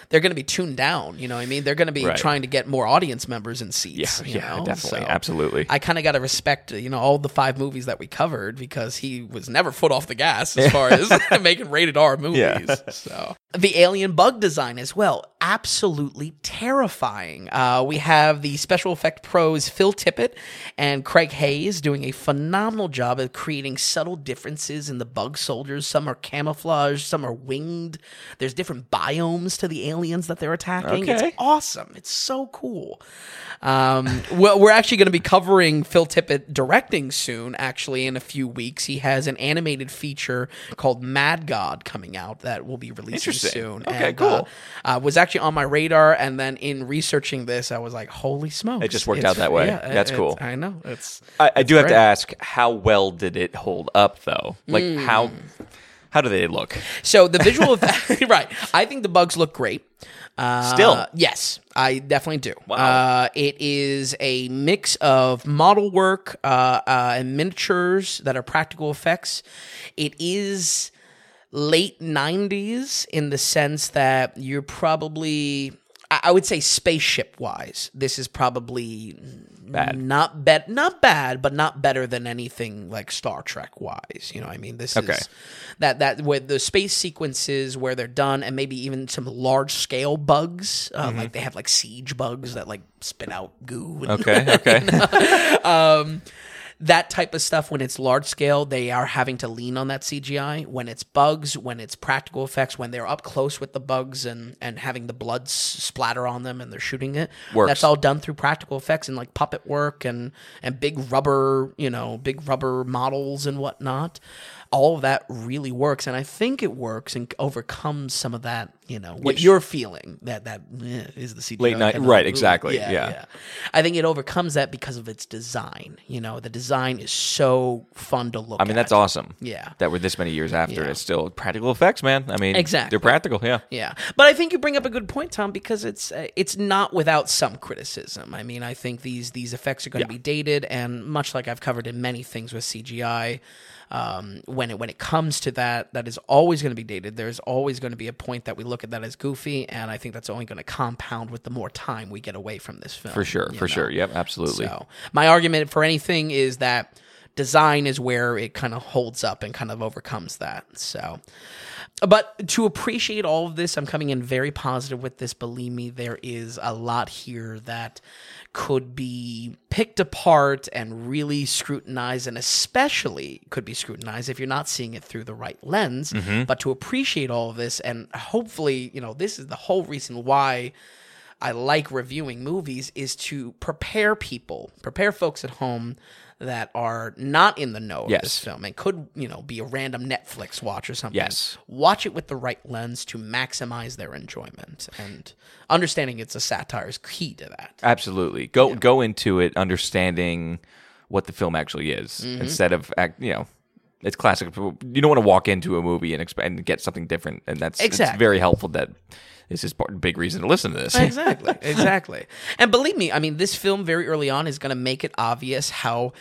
They're going to be tuned down, you know. what I mean, they're going to be Right. trying to get more audience members in seats. Yeah, you yeah, know? definitely, So absolutely. I kind of got to respect, you know, all the five movies that we covered because he was never foot off the gas as far as making rated R movies. Yeah. So the alien bug design as well, absolutely terrifying. Uh, we have the special effect pros Phil Tippett and Craig Hayes doing a phenomenal job of creating subtle differences in the bug soldiers. Some are camouflaged, some are winged. There's different biomes to the aliens that they're attacking. Okay. It's awesome. It's so cool. Um, well, we're actually going to be covering Phil Tippett directing soon. Actually, in a few weeks, he has an animated feature called Mad God coming out that will be releasing soon. Okay, And, cool. Uh, uh, was actually on my radar, and then in researching this, I was like, "Holy smokes!" It just worked out that way. yeah, That's it- cool. I know. It's I, I do have to ask, how well did it hold up, though? Like Hmm. how how do they look? So the visual effect, right? I think the bugs look great. Uh, Still? yes, I definitely do. Wow. Uh, it is a mix of model work uh, uh, and miniatures that are practical effects. It is late '90s in the sense that you're probably, I I would say, spaceship wise, this is probably Bad. not bad, not bad, but not better than anything like Star Trek wise. You know, what I mean, this Okay. is that that with the space sequences where they're done, and maybe even some large scale bugs, uh, Mm-hmm. like they have like siege bugs that like spit out goo. And Okay, okay. That type of stuff when it's large scale they are having to lean on that cgi when it's bugs when it's practical effects when they're up close with the bugs and and having the blood splatter on them and they're shooting it Works. that's all done through practical effects and like puppet work and and big rubber you know big rubber models and whatnot all of that really works and i think it works and overcomes some of that you know what Yes. you're feeling that that eh, is the CGI Late night- right, movie. exactly, yeah. I think it overcomes that because of its design. You know, the design is so fun to look I mean, at. that's awesome. Yeah. That we're this many years after. Yeah. It's still practical effects, man. I mean, Exactly. They're practical, yeah. Yeah, but I think you bring up a good point, Tom, because it's uh, it's not without some criticism. I mean, I think these these effects are going to Yeah. be dated, and much like I've covered in many things with CGI, um, when it when it comes to that, that is always going to be dated. There's always going to be a point that we look at that as goofy, and I think that's only going to compound with the more time we get away from this film. For sure, for know? sure. Yep, absolutely. So my argument for anything is that design is where it kind of holds up and kind of overcomes that. So, but to appreciate all of this, I'm coming in very positive with this. Believe me, there is a lot here that could be picked apart and really scrutinized, and especially could be scrutinized if you're not seeing it through the right lens. Mm-hmm. But to appreciate all of this, and hopefully, you know, this is the whole reason why. I like reviewing movies is to prepare people, prepare folks at home that are not in the know Yes. of this film and could, you know, be a random Netflix watch or something. Yes. Watch it with the right lens to maximize their enjoyment. And understanding it's a satire is key to that. Absolutely. Go go into it understanding what the film actually is Mm-hmm. instead of act, you know, it's classic. You don't want to walk into a movie and expect and get something different, and that's it's Exactly. very helpful. That this is part big reason to listen to this. exactly exactly and believe me i mean this film very early on is going to make it obvious how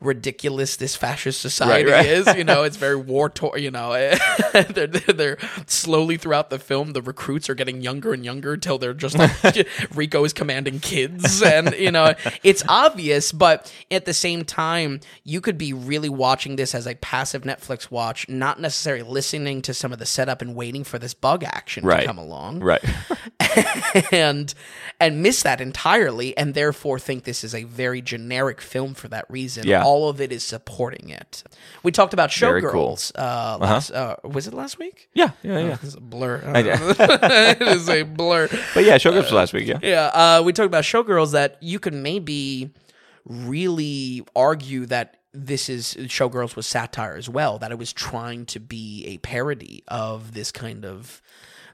ridiculous this fascist society right. is you know it's very war torn you know eh, they're, they're, they're slowly throughout the film the recruits are getting younger and younger until they're just like rico is commanding kids and you know it's obvious but at the same time you could be really watching this as a passive netflix watch not necessarily listening to some of the setup and waiting for this bug action Right. to come along right. and and miss that entirely and therefore think this is a very generic film for that reason Yeah. All of it is supporting it we talked about Very cool. showgirls uh, last, uh was it last week Yeah, yeah, yeah. it's a blur it is a blur But yeah, Showgirls was last week. Yeah. yeah uh, we talked about showgirls that you could maybe really argue that this is showgirls was satire as well that it was trying to be a parody of this kind of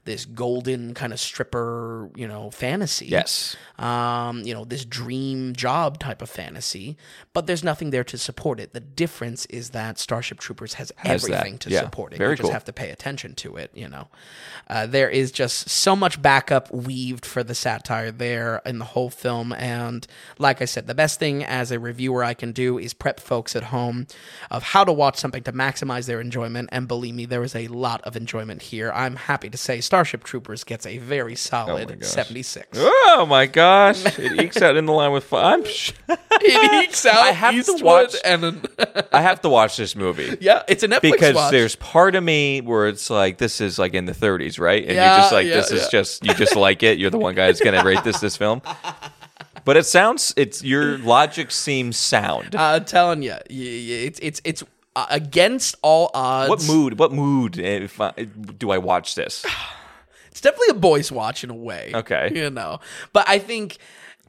this golden kind of stripper, you know, fantasy. Yes. Um, you know, this dream job type of fantasy, but there's nothing there to support it. The difference is that Starship Troopers has, Has that. everything to Yeah. support it. Very you just cool. have to pay attention to it, you know. Uh, there is just so much backup weaved for the satire there in the whole film. And like I said, the best thing as a reviewer I can do is prep folks at home of how to watch something to maximize their enjoyment. And believe me, there is a lot of enjoyment here. I'm happy to say Starship Troopers gets a very solid gosh. 76. Oh my gosh! It ekes out in the line with five. I'm sh- it ekes out I have to watch- and an, I have to watch this movie. yeah, it's a Netflix because watch. there's part of me where it's like this is like in the 30s, right? And Yeah, you're just like yeah, this is just you just like it. You're the one guy that's gonna rate this this film. But it sounds it's your logic seems sound. I'm telling you, it's it's it's uh, against all odds. what mood? What mood if I, do I watch this? It's definitely a boys' watch in a way. Okay. you know, but I think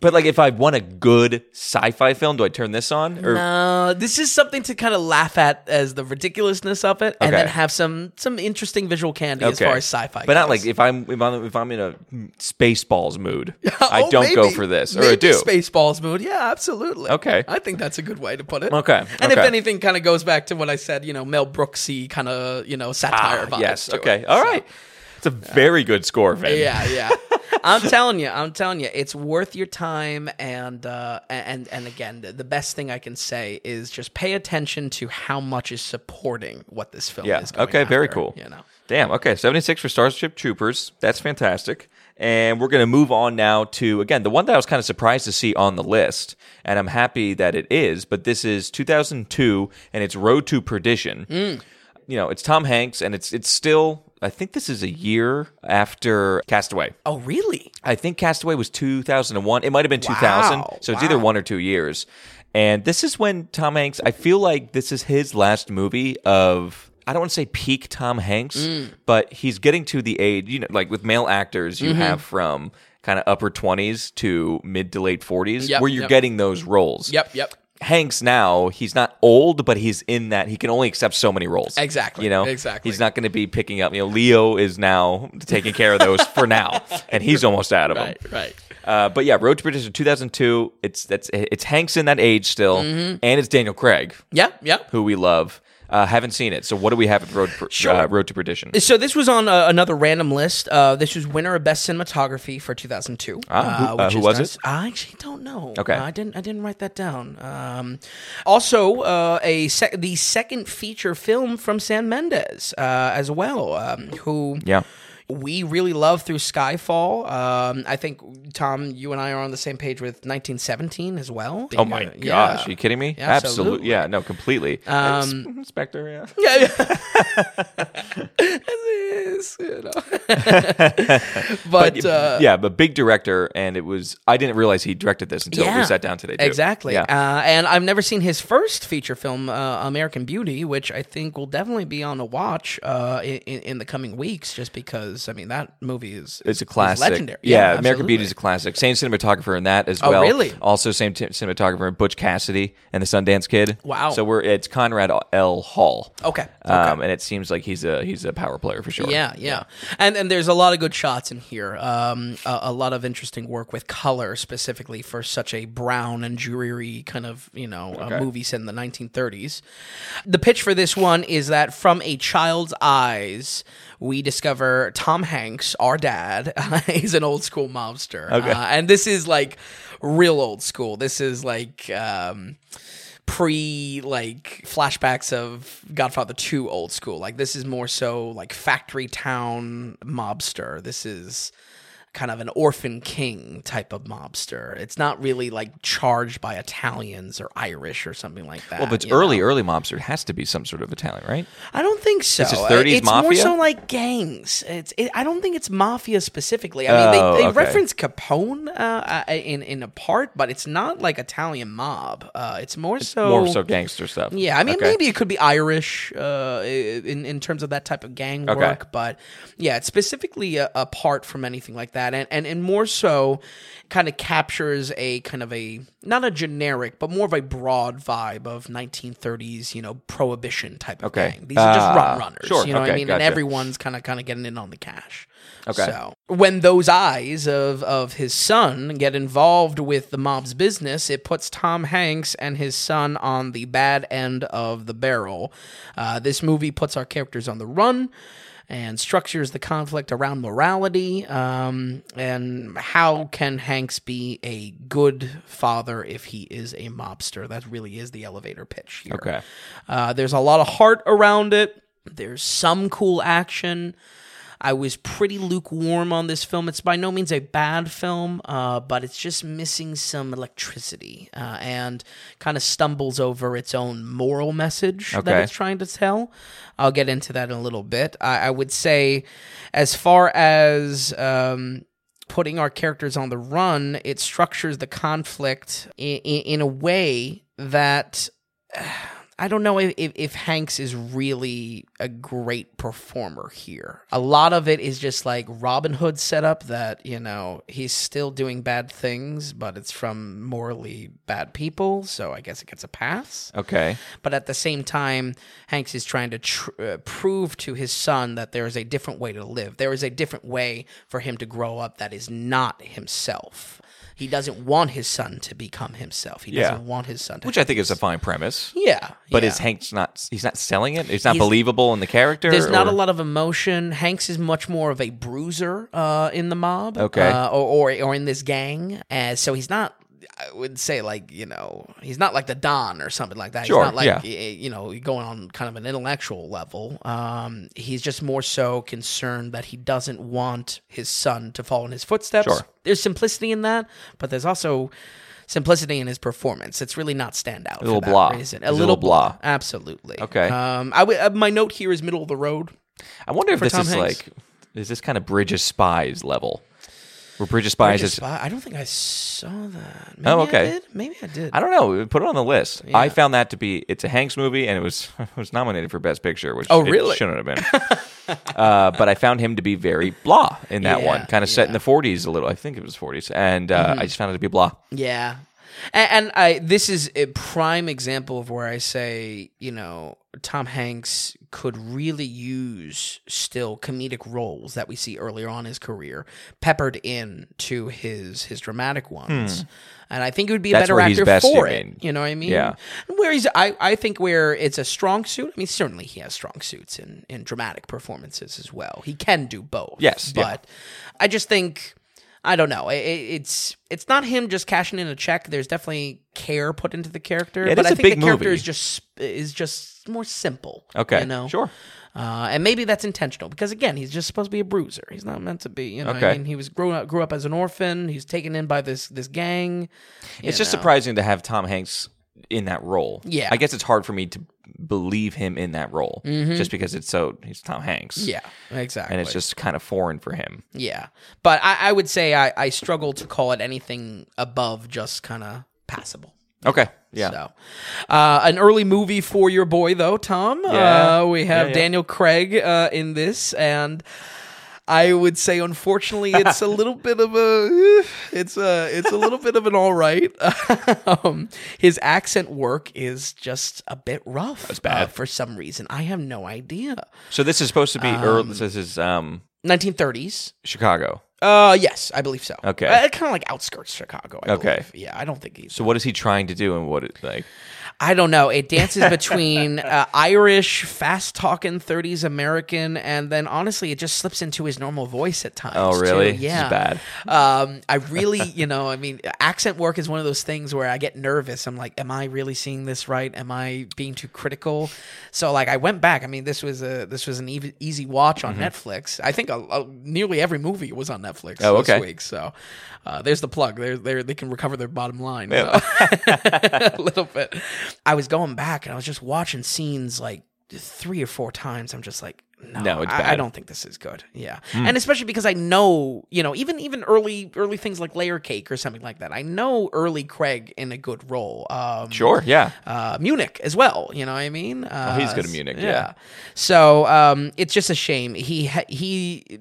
But like, if I want a good sci-fi film, do I turn this on? Or uh, this is something to kind of laugh at as the ridiculousness of it, and Okay. then have some some interesting visual candy as far as sci-fi. but not goes. like if I'm if I'm if I'm in a Spaceballs mood, I Oh, don't go maybe. for this, or maybe I do. Spaceballs mood. Yeah, absolutely. Okay. I think that's a good way to put it. Okay, And if okay. anything, kind of goes back to what I said. You know, Mel Brooksy kind of you know satire Ah, vibes. yes. to Okay. it. All right. It's a very good score, Vin. Yeah, yeah. I'm telling you, I'm telling you, it's worth your time. And uh, and and again, the- the best thing I can say is just pay attention to how much is supporting what this film Yeah. is. Going Okay. Very after, cool. You know. Damn. Okay. 76 for Starship Troopers. That's fantastic. And we're going to move on now to, again, the one that I was kind of surprised to see on the list. And I'm happy that it is. But this is 2002 and it's Road to Perdition. Hmm. You know, it's Tom Hanks and it's it's still, I think this is a year after Castaway. Oh, really? I think Castaway was 2001. It might have been 2000. Wow, So it's either one or two years. And this is when Tom Hanks, I feel like this is his last movie of, I don't want to say peak Tom Hanks, Mm. but he's getting to the age, you know, like with male actors, Mm-hmm. you have from kind of upper 20s to mid to late 40s Yep, where you're yep. getting those roles. Yep, yep. Hanks now, he's not old, but he's in that he can only accept so many roles. Exactly, You know, exactly. He's not going to be picking up. You know, Leo is now taking care of those for now, and he's almost out of them. Right, right. Uh, but yeah, Road to Perdition 2002. It's that's it's Hanks in that age still, Mm-hmm. and it's Daniel Craig, Yeah, yeah. who we love. Uh, haven't seen it, so what do we have at Road Per- Sure. uh, Road to Perdition? So this was on uh, another random list. Uh, this was winner of best cinematography for 2002. Ah, who- uh, which was nice. it? I actually don't know. Okay. Uh, I didn't. I didn't write that down. Um, also, uh, a sec- the second feature film from Sam Mendes uh, as well, um, who Yeah, we really love through Skyfall. Um, I think Tom, you and I are on the same page with 1917 as well. Oh my Uh, gosh, yeah. are you kidding me? Yeah, absolutely. Yeah, no, completely. Um, Spectre, yeah. Yeah, yeah. it is, you know. but uh, yeah, but big director, and it was. I didn't realize he directed this until Yeah, we sat down today. Too. Exactly. Yeah. Uh, and I've never seen his first feature film, uh, American Beauty, which I think will definitely be on a watch uh, in, in the coming weeks, just because, I mean, that movie is, It's a is classic. legendary. Yeah, American. Beauty is a classic. Same cinematographer in that as Oh, well. really? Also, same t- cinematographer in Butch Cassidy and the Sundance Kid. Wow. So we're it's Conrad L. Hall. Okay, Um, and it seems like he's a he's a power player for sure. Yeah, yeah, and and there's a lot of good shots in here. Um, a, a lot of interesting work with color, specifically for such a brown and dreary kind of you know uh, movie set in the 1930s. The pitch for this one is that from a child's eyes, we discover Tom Hanks, our dad. he's an old school mobster, Okay. uh, and this is like real old school. This is like. Um, pre like flashbacks of Godfather 2 old school. Like this is more so like factory town mobster. This is kind of an orphan king type of mobster. It's not really like charged by Italians or Irish or something like that. Well, but it's early, know? early mobster It has to be some sort of Italian, right? I don't think so. Is this 30s it's more so like gangs. It's. It, I don't think it's mafia specifically. I mean, Oh, they, they okay. reference Capone uh, uh, in in a part, but it's not like Italian mob. Uh, it's more so More so gangster stuff. Yeah, I mean, Okay. maybe it could be Irish uh, in in terms of that type of gang Okay. work, but yeah, it's specifically apart from anything like that. That, and and, and more so, kind of captures a kind of a not a generic, but more of a broad vibe of 1930s, you know, prohibition type of Okay. gang. These are just Ah, run runners, sure, you know what I mean? gotcha. And everyone's kind of kind of getting in on the cash. Okay. So when those eyes of of his son get involved with the mob's business, it puts Tom Hanks and his son on the bad end of the barrel. Uh, this movie puts our characters on the run and structures the conflict around morality um, and how can Hanks be a good father if he is a mobster. That really is the elevator pitch here. Okay. Uh, there's a lot of heart around it. There's some cool action. I was pretty lukewarm on this film. It's by no means a bad film, uh, but it's just missing some electricity uh, and kind of stumbles over its own moral message that it's trying to tell. I'll get into that in a little bit. I, I would say, as far as um, putting our characters on the run, it structures the conflict in, in, in a way that I don't know if, if, if Hanks is really a great performer here. A lot of it is just like Robin Hood setup that, you know, he's still doing bad things, but it's from morally bad people. So I guess it gets a pass. Okay. But at the same time, Hanks is trying to tr- uh, prove to his son that there is a different way to live. There is a different way for him to grow up that is not himself. He doesn't want his son to become himself. He doesn't want his son to Which I think is a fine premise. yeah, But is Hank's not? He's not selling it. It's not He's- believable in the character. There's not or- a lot of emotion. Hanks is much more of a bruiser uh, in the mob, Okay. uh, or, or or in this gang, uh, so he's not. I would say like you know he's not like the Don or something like that. Sure, He's not like yeah. you know going on kind of an intellectual level. Um, he's just more so concerned that he doesn't want his son to follow in his footsteps. Sure. There's simplicity in that, but there's also simplicity in his performance. It's really not stand out. A little blah. Reason. A little little blah. blah. Absolutely. Okay. Um, I w- uh, my note here is middle of the road. I wonder if this Tom is Hanks. like, is this kind of Bridge of Spies level? Where Bridge of Spies. Spy- I don't think I saw that. Maybe Oh, I okay. did. Maybe I did. I don't know. Put it on the list. I found that to be it's a Hanks movie, and it was it was nominated for Best Picture, which Oh, really? shouldn't have been. uh, but I found him to be very blah in that Yeah, one, kind of set in. Mm-hmm. the 40s a little. I think it was 40s, and uh, I just found it to be blah. Yeah. And, and I this is a prime example of where I say, you know, Tom Hanks could really use still comedic roles that we see earlier on in his career peppered in to his his dramatic ones. And I think he would be a Hmm. That's better actor best, for you it. mean. You know what I mean? Yeah. Where he's I, I think where it's a strong suit. I mean, certainly he has strong suits in, in dramatic performances as well. He can do both. Yes, yeah. But I just think I don't know. It, it- it's it's not him just cashing in a check. There's definitely care put into the character, Yeah, but I a think big the character movie. is just is just more simple. Okay, you know, sure. Uh, and maybe that's intentional because again, he's just supposed to be a bruiser. He's not meant to be. You know, what I mean, he was grew up grew up as an orphan. He's taken in by this this gang. It's just surprising to have Tom Hanks in that role. Yeah. I guess it's hard for me to believe him in that role just because it's so he's Tom Hanks. Mm-hmm. Yeah, exactly. and it's just kind of foreign for him. yeah. But I, I would say I, I struggle to call it anything above just kind of passable. Okay, yeah. So, uh, an early movie for your boy, though, Tom. Yeah. Uh, we have Yeah, yeah. Daniel Craig uh, in this, and I would say, unfortunately, it's a little bit of a, it's a, it's a little bit of an all right. um, his accent work is just a bit rough. That's bad. for some reason. I have no idea. So this is supposed to be early. This is um 1930s. Chicago. Uh, yes, I believe so. Okay. uh, kind of like outskirts Chicago. I Okay. believe. yeah, I don't think he's So what is he trying to do, and what it like? I don't know. It dances between uh, Irish, fast talking 30s American, and then honestly, it just slips into his normal voice at times. Oh, really? Too. Yeah. bad. Um, I really, you know, I mean, accent work is one of those things where I get nervous. I'm like, am I really seeing this right? Am I being too critical? So, like, I went back. I mean, this was a this was an easy, easy watch on Netflix. I think uh uh nearly every movie was on Netflix Mm-hmm. Oh, this week. So, uh, there's the plug. They're, they're, they can recover their bottom line. Yeah. so. a little bit. I was going back and I was just watching scenes like three or four times. I'm just like, No, it's I, I. Don't think this is good. Yeah, and especially because I know, you know, even even early early things like Layer Cake or something like that. I know early Craig in a good role. Um, Sure, yeah. uh, Munich as well. You know what I mean? Uh, Oh, he's good at Munich, yeah. So um, it's just a shame. He ha- he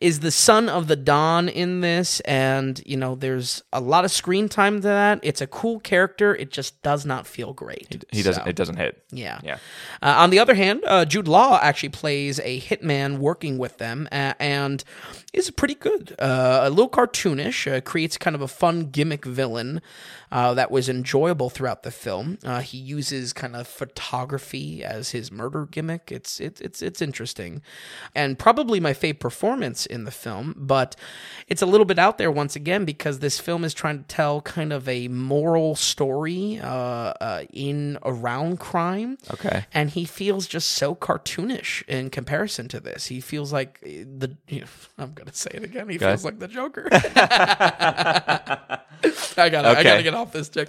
is the son of the Don in this, and you know there's a lot of screen time to that. It's a cool character. It just does not feel great. He doesn't. So, It doesn't hit. yeah. Yeah. Uh, on the other hand, uh, Jude Law actually plays a hitman working with them uh, and is pretty good. Uh, a little cartoonish, uh, creates kind of a fun gimmick villain uh, that was enjoyable throughout the film. Uh, he uses kind of photography as his murder gimmick. It's it, it's it's interesting, and probably my favorite performance in the film. But it's a little bit out there once again because this film is trying to tell kind of a moral story uh, uh, in around crime. Okay. And he feels just so cartoonish in comparison to this. He feels like the. You know, I'm gonna say it again. He Go ahead. feels like the Joker. I gotta, I Okay. gotta get off this chick.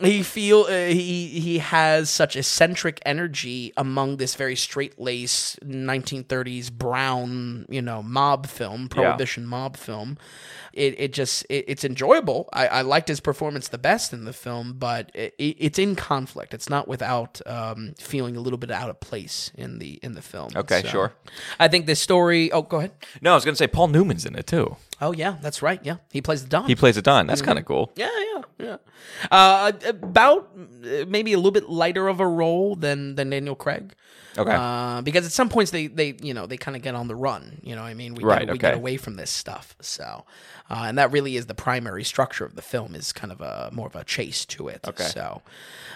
he feel uh, he he has such eccentric energy among this very straight lace 1930s brown you know mob film prohibition mob film. It, it just it, it's enjoyable. I, I liked his performance the best in the film, but it, it, it's in conflict. It's not without um, feeling a little bit out of place in the in the film. Okay, So, sure. I think this story. Oh, go ahead. No, I was gonna say Paul Newman's in it too. Oh yeah, that's right. Yeah, he plays the Don. He plays a Don. That's Mm-hmm. kind of cool. Yeah, yeah, yeah. Uh, about uh, maybe a little bit lighter of a role than than Daniel Craig. Okay. Uh, because at some points they they you know they kind of get on the run. You know, what I mean, we Right, get, we get away from this stuff. So, uh, and that really is the primary structure of the film is kind of a more of a chase to it. Okay. So,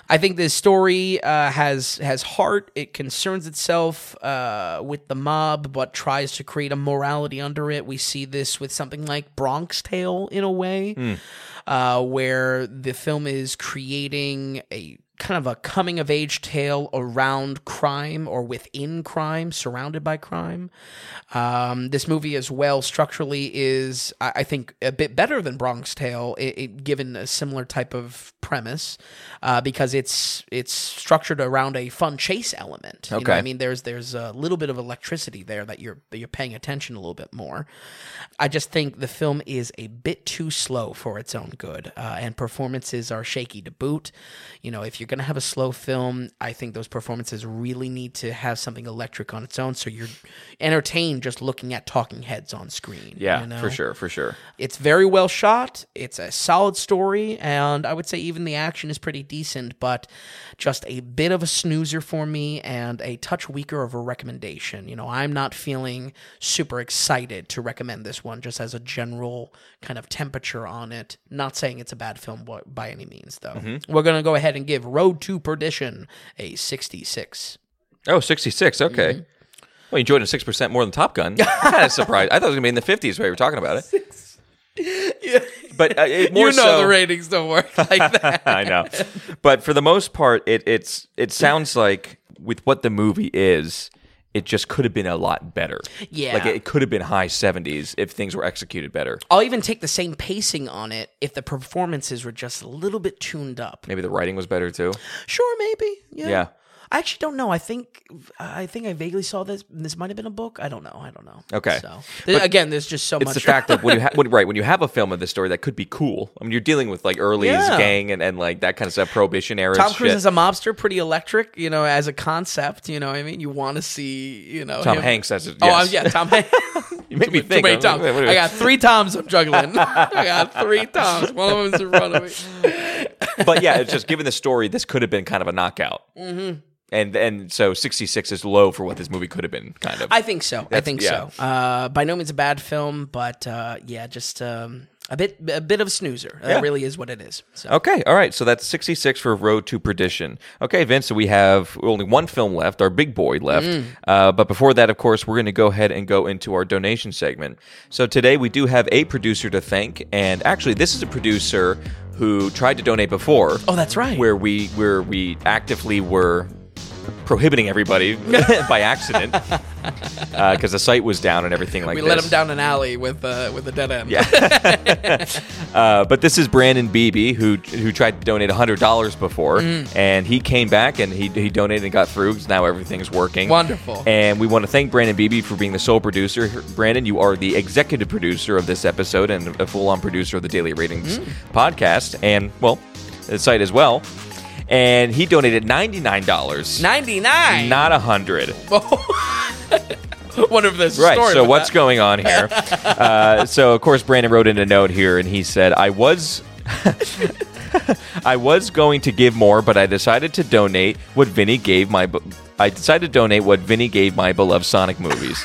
I think this story uh, has has heart. It concerns itself uh, with the mob, but tries to create a morality under it. We see this with something like Bronx Tale in a way, Hmm. uh, where the film is creating a kind of a coming of age tale around crime or within crime, surrounded by crime. Um, this movie, as well, structurally is, I, I think, a bit better than Bronx Tale, it, it, given a similar type of premise, uh, because it's it's structured around a fun chase element. You know Okay. I mean, there's there's a little bit of electricity there that you're that you're paying attention a little bit more. I just think the film is a bit too slow for its own good, uh, and performances are shaky to boot. You know, if you're gonna have a slow film, I think those performances really need to have something electric on its own, so you're entertained just looking at talking heads on screen. Yeah, you know? for sure, for sure. It's very well shot. It's a solid story, and I would say even the action is pretty decent, but just a bit of a snoozer for me and a touch weaker of a recommendation. You know, I'm not feeling super excited to recommend this one just as a general kind of temperature on it. Not saying it's a bad film by- any means, though. Mm-hmm. We're going to go ahead and give Road to Perdition a 66. Oh, 66. Okay. Mm-hmm. Well, you enjoyed it 6% more than Top Gun. Of surprised. I thought it was going to be in the 50s while you were talking about it. Yeah. But uh, it, more you know so, the ratings don't work like that. I know. But for the most part, it it's it sounds like with what the movie is, it just could have been a lot better. Yeah. Like it could have been high 70s if things were executed better. I'll even take the same pacing on it if the performances were just a little bit tuned up. Maybe the writing was better too. Sure, maybe. Yeah. Yeah. I actually don't know. I think I think I vaguely saw this. This might have been a book. I don't know. I don't know. Okay. So again, there's just so It's much. the fact that when you ha- when, right when you have a film of this story that could be cool. I mean, you're dealing with like early Yeah. gang and, and like that kind of stuff, prohibition era. Tom Cruise shit. as a mobster, pretty electric. You know, as a concept. You know, what I mean, you want to see. You know, Tom him- Hanks as it. Oh yes. yeah, Tom Hanks. You make me Too think. many I'm- Toms. wait, wait, wait. I got three Toms I'm juggling. I got three Toms. One of them's in front of me. but yeah, it's just given the story, this could have been kind of a knockout. Mm-hmm. And and so 66 is low for what this movie could have been, kind of. I think so. I think yeah. so. Uh, by no means a bad film, but uh, yeah, just um, a bit a bit of a snoozer. Yeah. That really is what it is. So. Okay, all right. So that's 66 for Road to Perdition. Okay, Vince, so we have only one film left, our big boy left. Mm. Uh, but before that, of course, we're going to go ahead and go into our donation segment. So today we do have a producer to thank. And actually, this is a producer who tried to donate before. Oh, that's right. Where we where we actively were prohibiting everybody by accident because the site was down and everything like that. We this. let him down an alley with uh, with a dead end. Yeah. uh, but this is Brandon Beebe who who tried to donate hundred dollars before, Mm. and he came back and he, he donated and got through. now everything's working. Wonderful. And we want to thank Brandon Beebe for being the sole producer. Brandon, you are the executive producer of this episode and a full on producer of the Daily Ratings Mm. podcast, and well, the site as well. And he donated ninety nine dollars, ninety nine. not a hundred. If there's a Right. So what's that. going on here? uh, so of course Brandon wrote in a note here, and he said, "I was." I was going to give more, but I decided to donate what Vinny gave my. be- I decided to donate what Vinny gave my beloved Sonic movies.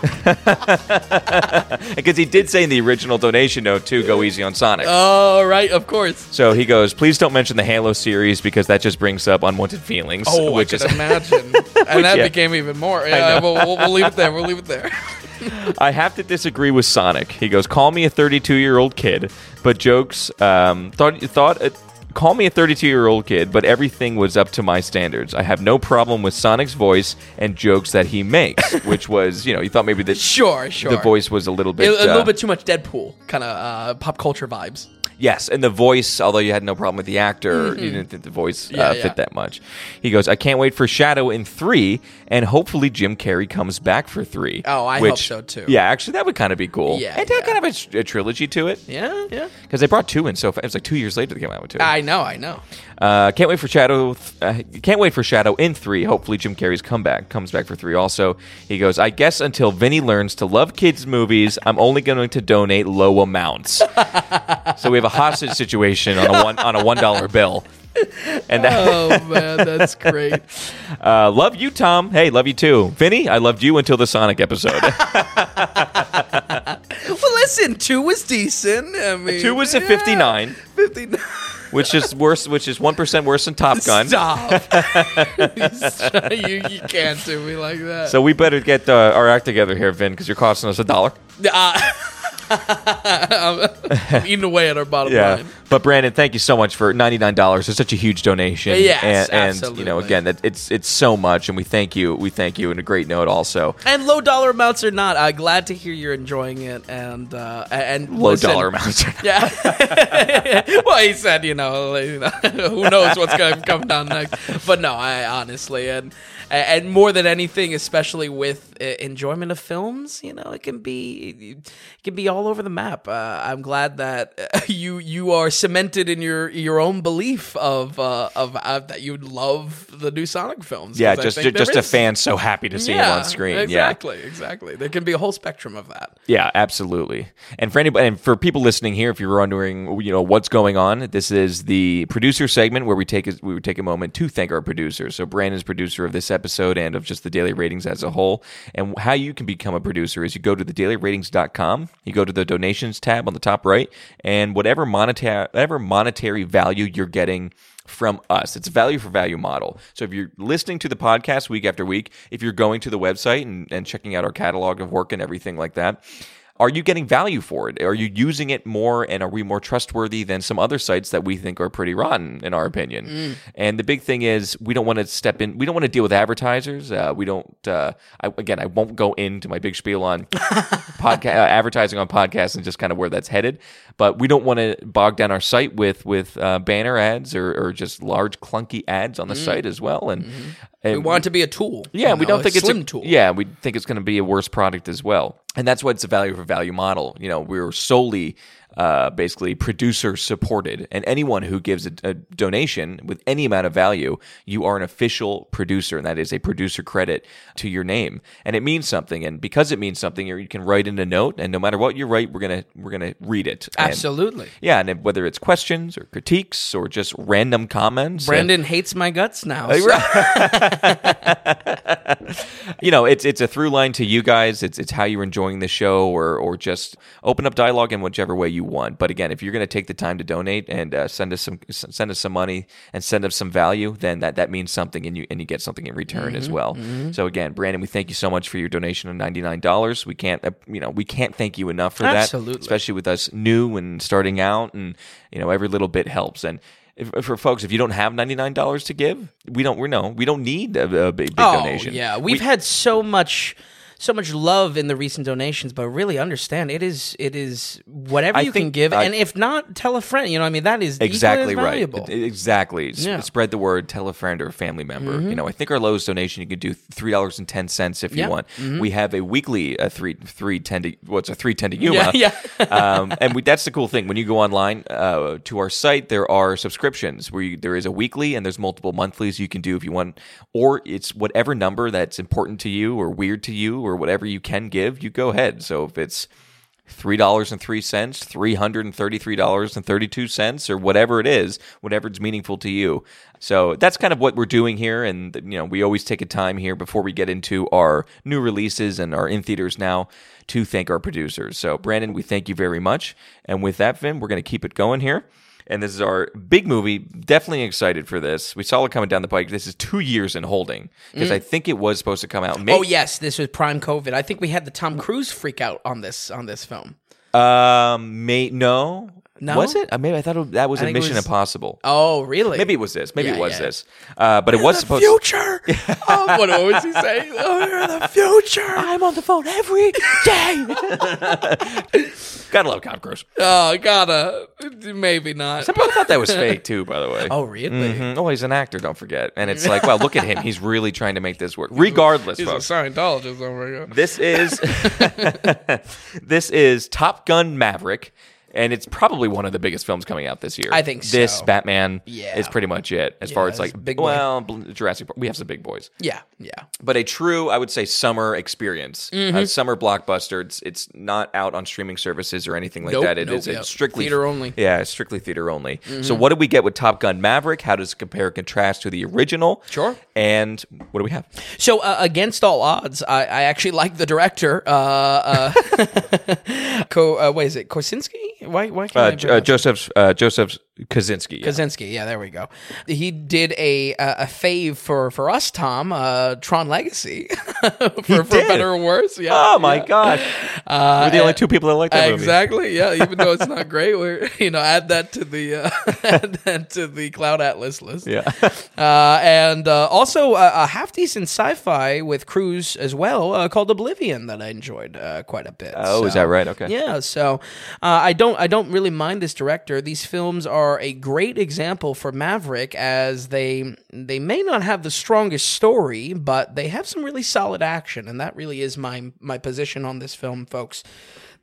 Because he did say in the original donation note too, go easy on Sonic. Oh right, of course. so he goes, please don't mention the Halo series because that just brings up unwanted feelings. Oh, which I is could imagine, and that yeah. became even more. Yeah, we'll, we'll, we'll leave it there. We'll leave it there. I have to disagree with Sonic. He goes, "Call me a 32 year old kid," but jokes. Um, thought thought. Call me a 32 year old kid, but everything was up to my standards. I have no problem with Sonic's voice and jokes that he makes, which was, you know, you thought maybe that Sure, sure. the voice was a little bit. a, a uh, little bit too much Deadpool kind of uh, pop culture vibes. Yes, and the voice, although you had no problem with the actor, you didn't think the voice Mm-hmm. Yeah, uh, yeah. fit that much. He goes, I can't wait for Shadow in three, and hopefully Jim Carrey comes back for three. Oh, I hope so, too. Yeah, actually, that would kind of be cool. Yeah, and yeah. kind of a, a trilogy to it. Yeah, yeah. Because they brought two in so fast. It was like two years later they came out with two. I know, I know. Uh, can't wait for Shadow. Uh, can't wait for Shadow in three. Hopefully, Jim Carrey's comeback comes back for three. Also, he goes. I guess until Vinny learns to love kids' movies, I'm only going to donate low amounts. so we have a hostage situation on a one on a one dollar bill. And that, Oh man, that's great. uh, love you, Tom. Hey, love you too, Vinny. I loved you until the Sonic episode. well, listen, two was decent. I mean, Two was a yeah, 59, Fifty-nine. which is worse. Which is one percent worse than Top Gun. Stop. you, you can't do me like that. So we better get uh, our act together here, Vin, because you're costing us a dollar. Uh, I'm, eating away at our bottom Yeah, line. but Brandon, thank you so much for ninety nine dollars. It's such a huge donation. Yes, and, and you know, again, that it's it's so much, and we thank you. We thank you, and a great note also. And low dollar amounts or not, I'm glad to hear you're enjoying it. And uh, and Low listen- dollar amounts. Yeah. well, he said, you know, you know, who knows what's going to come down next. But no, I honestly, and and more than anything, especially with uh, enjoyment of films, you know, it can be it can be all over the map. Uh, I'm glad that uh, you you are cemented in your your own belief of uh, of uh, that you love the new Sonic films. Yeah, just just a fan so happy to see him on screen. Exactly, exactly. There can be a whole spectrum of that. Yeah, yeah, absolutely. And for anybody, and for people listening here, if you're wondering, you know, what's going on, this is the producer segment where we take a, we would take a moment to thank our producers. So Brandon's producer of this episode and of just the daily ratings as a whole. And how you can become a producer is you go to the dailyratings.com, you go to the donations tab on the top right, and whatever monetary whatever monetary value you're getting from us. It's a value for value model. So if you're listening to the podcast week after week, if you're going to the website and, and checking out our catalog of work and everything like that, are you getting value for it? Are you using it more and are we more trustworthy than some other sites that we think are pretty rotten in our opinion? And the big thing is we don't want to step in, we don't want to deal with advertisers. Uh, we don't, uh, I, again, I won't go into my big spiel on podcast, uh, advertising on podcasts and just kind of where that's headed. But we don't want to bog down our site with with uh, banner ads or, or just large clunky ads on the site as well. And, and We want it to be a tool. yeah, you we know, don't think a it's slim a tool. Yeah, we think it's going to be a worse product as well, and that's why it's a value for value model. You know, we're solely uh, basically producer supported, and anyone who gives a, a donation with any amount of value, you are an official producer, and that is a producer credit to your name, and it means something. And because it means something, you can write in a note, and no matter what you write, we're gonna we're gonna read it. And- Absolutely. yeah, and whether it's questions or critiques or just random comments, and- Brandon hates my guts now. so- you know, it's it's a through line to you guys. It's it's how you're enjoying the show, or or just open up dialogue in whichever way you want. But again, if you're going to take the time to donate and uh, send us some send us some money and send us some value, then that that means something, and you and you get something in return as well. So again, Brandon, we thank you so much for your donation of ninety nine dollars. We can't uh, you know we can't thank you enough for Absolutely. that, especially with us new and starting out, and you know every little bit helps and. if, for folks, if you don't have ninety nine dollars to give, we don't. We know we don't need a, a big, big Oh donation. yeah, we've had so much. So much love in the recent donations, but really understand it is it is whatever I you can give, I- and if not, tell a friend. You know, I mean, that is exactly right. valuable. Exactly. S- Yeah. Mm-hmm. Spread the word. Tell a friend or a family member. You know, I think our lowest donation you can do three dollars and ten cents if you Yeah. want. We have a weekly a three three ten to what's a three ten to Yuma. Yeah, um, and we, that's the cool thing when you go online uh, to our site. There are subscriptions where you, there is a weekly and there's multiple monthlies you can do if you want, or it's whatever number that's important to you or weird to you or whatever you can give. You go ahead. So if it's three dollars and three cents, three hundred and thirty-three dollars and thirty-two cents, or whatever it is, whatever's meaningful to you. So that's kind of what we're doing here, and you know we always take a time here before we get into our new releases and our in theaters now to thank our producers. So Brandon, we thank you very much, and with that, Vin, we're going to keep it going here. And this is our big movie. Definitely excited for this. We saw it coming down the pike. This is two years in holding because I think it was supposed to come out. May- Oh yes, this was prime COVID. I think we had the Tom Cruise freak out on this on this film. Um, may no, No? was it? Uh, maybe I thought it, that was I a think it Mission was- Impossible. Oh really? Maybe it was this. Maybe Yeah, it was yeah. this. Uh, but it was supposed to the supposed. future. oh, what, what was he saying? Oh, you're the future. I'm on the phone every day. Gotta love Tom Cruise. Oh, gotta maybe not. Some people thought that was fake too. By the way. Oh really? Mhm. Oh, he's an actor. Don't forget. And it's like, well, look at him. He's really trying to make this work. Regardless, He's folks. a Scientologist. Oh my god. This is this is Top Gun Maverick, and it's probably one of the biggest films coming out this year. I think this. Batman Yeah. is pretty much it as far Yeah, as like big boy. well Bl- Jurassic Park. We have some big boys, Yeah, yeah. but a true I would say summer experience, Mm-hmm. a summer blockbuster. It's it's not out on streaming services or anything like Nope, that. It nope, is yeah. it's strictly Theater only. Mm-hmm. Yeah, it's strictly theater only. So what did we get with Top Gun Maverick? How does it compare and contrast to the original? Sure. And what do we have? So uh, against all odds, I, I actually like the director. Uh, uh, Ko, uh, what is it? Kosinski? Why? Why can't Uh, I uh, pronounce- Joseph uh, Joseph Kosinski. yeah. Kosinski, yeah, there we go. He did a a, a fave for for us, Tom. Uh, Tron Legacy, for, for better or worse. Yeah. Oh my yeah. gosh! We're the only two people that like that movie. Exactly. Yeah. Even though it's not great, we're you know add that to the uh, add that to the Cloud Atlas list. Yeah. Uh, and uh, also uh, a half decent sci-fi with Cruise as well, uh, called Oblivion, that I enjoyed uh, quite a bit. Oh, is that right? Okay. Yeah, so uh, I don't I don't really mind this director. These films are a great example for Maverick, as they they may not have the strongest story, but they have some really solid action, and that really is my my position on this film, folks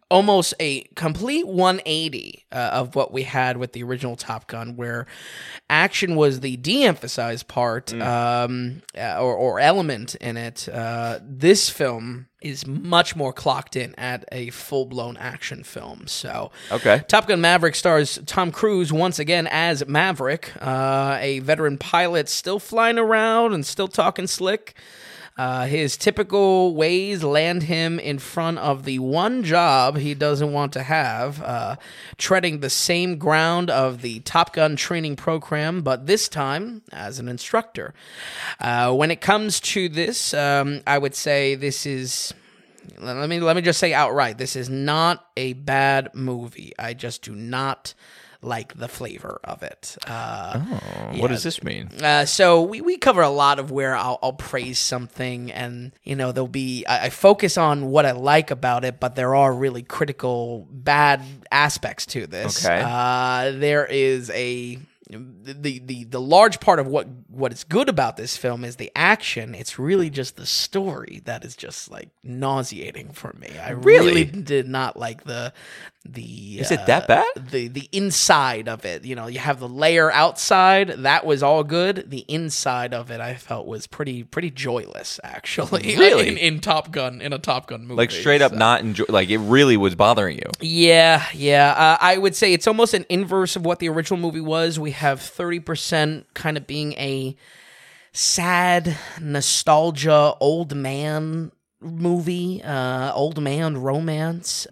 almost a complete 180 uh, of what we had with the original Top Gun, where action was the de-emphasized part um, uh, or, or element in it. Uh, this film is much more clocked in at a full-blown action film. So, Okay. Top Gun Maverick stars Tom Cruise once again as Maverick, uh, a veteran pilot still flying around and still talking slick. Uh, his typical ways land him in front of the one job he doesn't want to have, uh, treading the same ground of the Top Gun training program, but this time as an instructor. Uh, when it comes to this, um, I would say this is let me let me just say outright this is not a bad movie i just do not like the flavor of it uh, What does this mean? uh, so we, we cover a lot of where I'll, I'll praise something and you know there'll be I, I focus on what i like about it but there are really critical bad aspects to this Okay. uh, there is a the, the the large part of what what is good about this film is the action. It's really just the story that is just like nauseating for me. I really, Really? did not like the the Is it that bad? the the inside of it. You know, you have the layer outside that was all good. The inside of it, I felt was pretty pretty joyless actually. Really? in, in Top Gun in a Top Gun movie, Like straight up So- not enjoy. Like it really was bothering you. yeah, yeah. Uh, I would say it's almost an inverse of what the original movie was. We have 30% kind of being a sad nostalgia old man movie, uh, old man romance.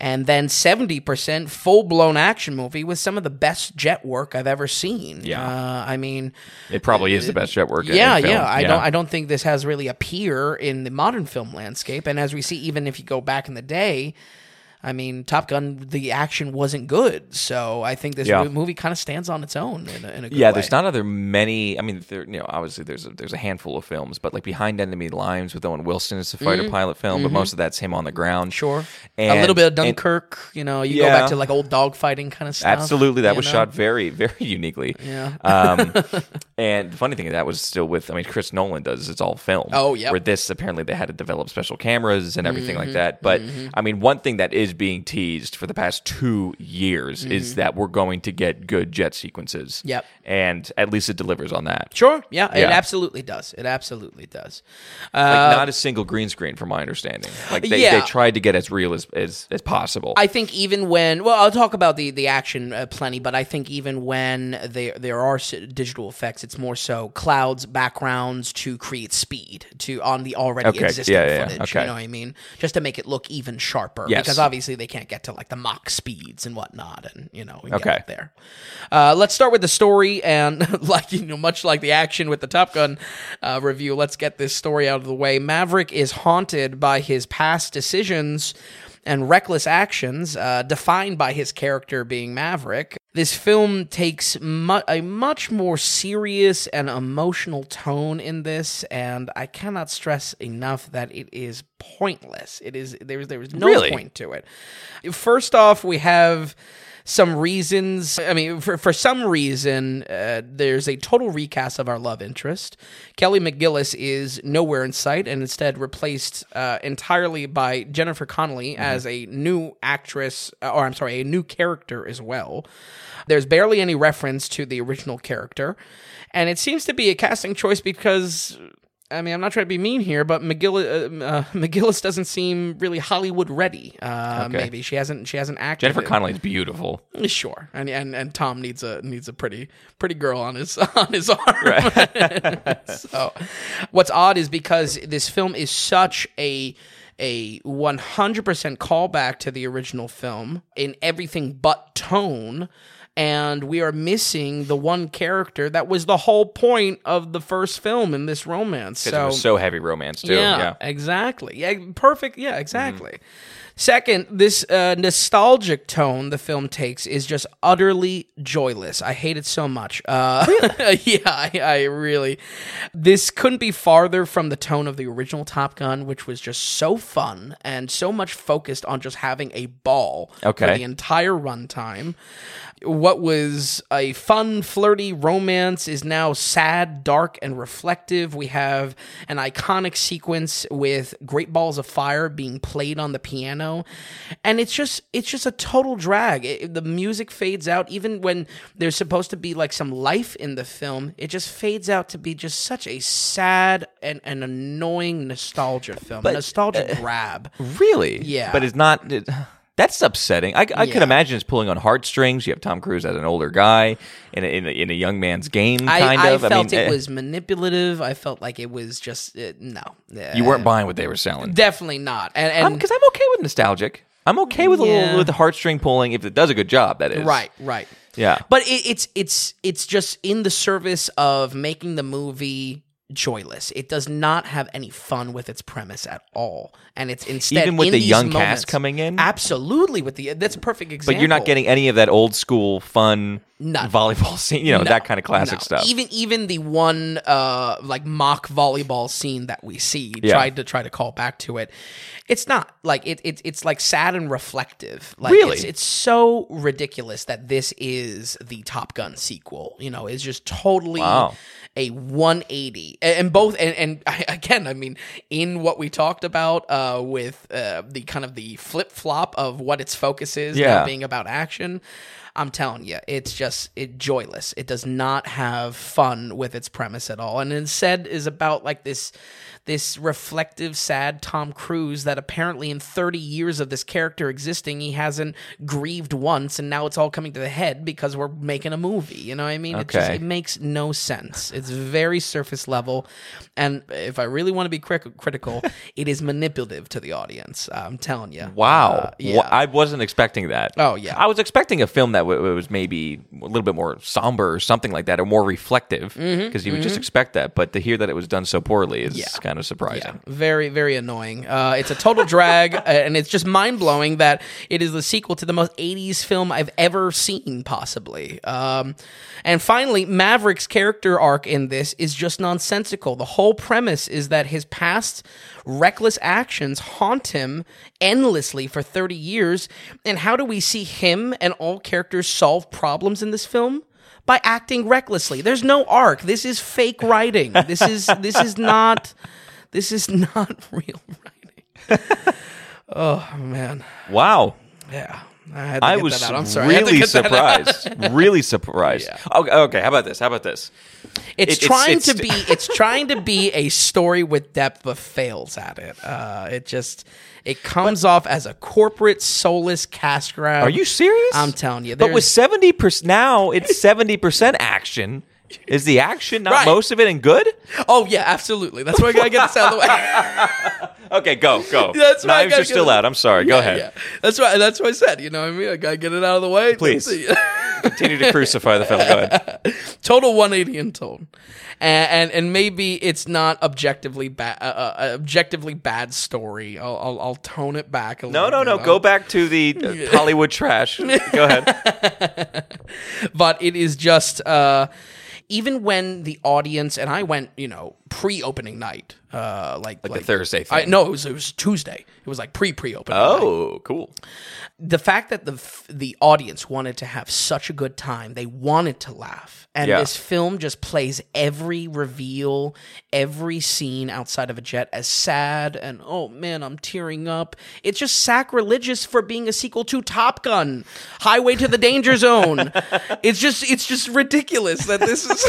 And then 70% full blown action movie with some of the best jet work I've ever seen. Yeah. Uh, I mean, It probably is the best jet work. yeah, yeah. I don't. I don't think this has really a peer in the modern film landscape. And as we see, even if you go back in the day, I mean, Top Gun, the action wasn't good, so I think this Yeah. movie kind of stands on its own in a, in a Yeah, way. there's not other many. I mean, there, you know, obviously there's a, there's a handful of films, but like Behind Enemy Lines with Owen Wilson is a fighter pilot film, but most of that's him on the ground. Mm-hmm. Sure, And- a little bit of and- Dunkirk. you know, you go back to like old dogfighting kind of stuff. Absolutely, that was know? shot very, very uniquely. Yeah. Um, and the funny thing is that was still with. I mean, Chris Nolan does it's all film. Oh, yeah. Mm-hmm, Where this apparently they had to develop special cameras and everything like that. But I mean, one thing that is being teased for the past two years is that we're going to get good jet sequences. Mm-hmm. Yep. And at least it delivers on that. Sure, yeah, it absolutely does. It absolutely does. Like Uh, not a single green screen, from my understanding. Like they, Yeah. they tried to get as real as as, as possible. I think even when well, I'll talk about the the action uh, plenty, but I think even when there there are digital effects, it's more so clouds, backgrounds to create speed to on the already Okay, existing yeah, yeah, yeah, footage. okay. You know what I mean? Just to make it look even sharper. Yes. Because obviously they can't get to like the Mach speeds and whatnot, and you know, Okay. there. Uh, let's start with the story, and like you know, much like the action with the Top Gun uh, review, let's get this story out of the way. Maverick is haunted by his past decisions and reckless actions, uh, defined by his character being Maverick. This film takes mu- a much more serious and emotional tone in this, and I cannot stress enough that it is pointless. It is there is there is no Really? point to it. First off, we have some reasons. I mean, for, for some reason, uh, there's a total recast of our love interest. Kelly McGillis is nowhere in sight and instead replaced uh, entirely by Jennifer Connelly as a new actress, uh, or I'm sorry, a new character as well. There's barely any reference to the original character. And it seems to be a casting choice because I mean, I'm not trying to be mean here, but McGillis, uh, uh, McGillis doesn't seem really Hollywood ready. Uh, Okay. Maybe she hasn't she hasn't acted. Jennifer Connelly's beautiful. Sure, and and and Tom needs a needs a pretty pretty girl on his on his arm. so, what's odd is because this film is such a a 100% callback to the original film in everything but tone and we are missing the one character that was the whole point of the first film in this romance It so was so heavy romance too. yeah, Yeah. exactly. Yeah, perfect. Yeah, exactly. Second, this uh, nostalgic tone the film takes is just utterly joyless. I hate it so much. Uh, yeah, I, I really. This couldn't be farther from the tone of the original Top Gun, which was just so fun and so much focused on just having a ball for Okay. the entire runtime. What was a fun, flirty romance is now sad, dark, and reflective. We have an iconic sequence with Great Balls of Fire being played on the piano, and it's just it's just a total drag. It- the music fades out even when there's supposed to be like some life in the film. It just fades out to be just such a sad and, and annoying nostalgia film, a nostalgia uh, grab. Really? Yeah. But it's not. It, that's upsetting. I, I Yeah. can imagine it's pulling on heartstrings. You have Tom Cruise as an older guy in a, in a, in a young man's game, kind I, of. I felt mean, it eh, was manipulative. I felt like it was just uh, no. You weren't buying what they were selling. definitely not. And, and Because I'm, okay with nostalgic. I'm okay with a little with the heartstring pulling if it does a good job. That is right, right. Yeah. But it, it's it's it's just in the service of making the movie joyless. It does not have any fun with its premise at all, and it's instead Even with in the young cast coming in? Absolutely, with the that's a perfect example. But you're not getting any of that old school fun None. volleyball scene. You know No, that kind of classic no. stuff. Even even the one uh like mock volleyball scene that we see Yeah. tried to try to call back to it. It's not like it, it it's like sad and reflective. Like Really? it's, it's so ridiculous that this is the Top Gun sequel. You know, it's just totally Wow. A 180 and, and both and, and I, again i mean in what we talked about uh, with uh, the kind of the flip-flop of what its focus is Yeah. being about action i'm telling you it's just it joyless. It does not have fun with its premise at all. And instead is about like this this reflective sad tom cruise that apparently in 30 years of this character existing he hasn't grieved once and now it's all coming to the head because we're making a movie. You know what i mean? It just it makes no sense. It's very surface level, and if I really want to be cri- critical, it is manipulative to the audience. I'm telling you. Wow. Uh, yeah. Wha- I wasn't expecting that. Oh, yeah. I was expecting a film that w- was maybe a little bit more somber or something like that, or more reflective, because you would just expect that. But to hear that it was done so poorly is Mm-hmm, Yeah. kind of surprising. Very, very annoying. Uh, it's a total drag, uh, and it's just mind blowing that it is the sequel to the most 80s film I've ever seen, possibly. Um, and finally, Maverick's character arc in this is just nonsensical. The whole premise is that his past reckless actions haunt him endlessly for 30 years. And how do we see him and all characters solve problems in this film? by acting recklessly. There's no arc. This is fake writing. This is this is not this is not real writing. oh man. Wow. Yeah. I, had to I was that out. I'm sorry. I really out. surprised. really surprised. Okay, okay, how about this? How about this? It's It- trying it's- to be it's trying to be a story with depth but fails at it. Uh, it just it comes off as a corporate soulless cash grab. Are you serious? I'm telling you. But with seventy percent now, it's seventy percent action. Is the action not Right. most of it and good? Oh yeah, absolutely. That's why I gotta get this out of the way. Okay, go go. That's why Knives are still out. I'm sorry. go ahead. yeah. That's why that's what I said. You know what I mean? I gotta get it out of the way. Please. Continue to crucify the film. Go ahead. total 180 in tone and, and and maybe it's not objectively bad uh, uh, objectively bad story I'll, I'll I'll tone it back a No, little no, no. bit. Go back to the uh, Hollywood trash. Go ahead. but it is just uh even when the audience and I went, you know, pre-opening night, uh, like Like the Thursday I, thing. no, it was it was Tuesday. It was like pre pre-opening. night. Oh, cool. the fact that the the audience wanted to have such a good time, they wanted to laugh, and Yeah. this film just plays every reveal, every scene outside of a jet as sad and oh man, I'm tearing up. It's just sacrilegious for being a sequel to Top Gun, Highway to the Danger Zone. it's just it's just ridiculous that this is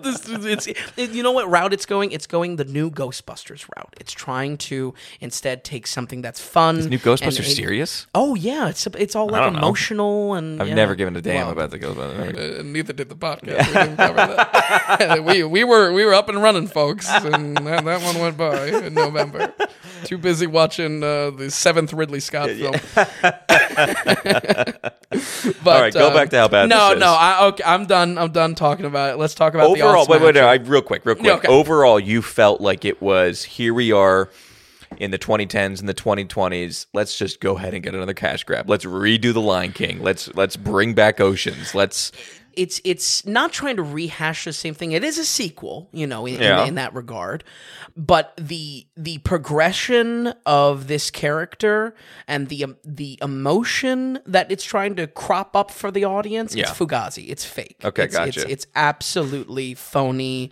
this it's it- you know what route it's going? It's going the new Ghostbusters route. It's trying to instead take something that's fun. New Ghostbusters and- serious? Oh yeah, it's it's all like don't know. emotional and I've yeah. never given a damn Well, about the Ghostbusters. uh, neither did the podcast. We, didn't cover that. we we were we were up and running, folks, and that, that one went by in November. Too busy watching uh, the seventh Ridley Scott film. but, All right, go um, back to how bad No, this is. no, I, okay, I'm done. I'm done talking about it. Let's talk about the Overall, awesome wait, wait, no. I, real quick, real quick. Yeah, okay. Overall, you felt like it was here we are in the 2010s and the 2020s. Let's just go ahead and get another cash grab. Let's redo the Lion King. Let's let's bring back Oceans. Let's it's it's not trying to rehash the same thing. It is a sequel, you know, in, in- Yeah. in, that regard. But the the progression of this character and the um, the emotion that it's trying to crop up for the audience, Yeah. it's fugazi. It's fake. Okay, it's, It's, gotcha. it's absolutely phony.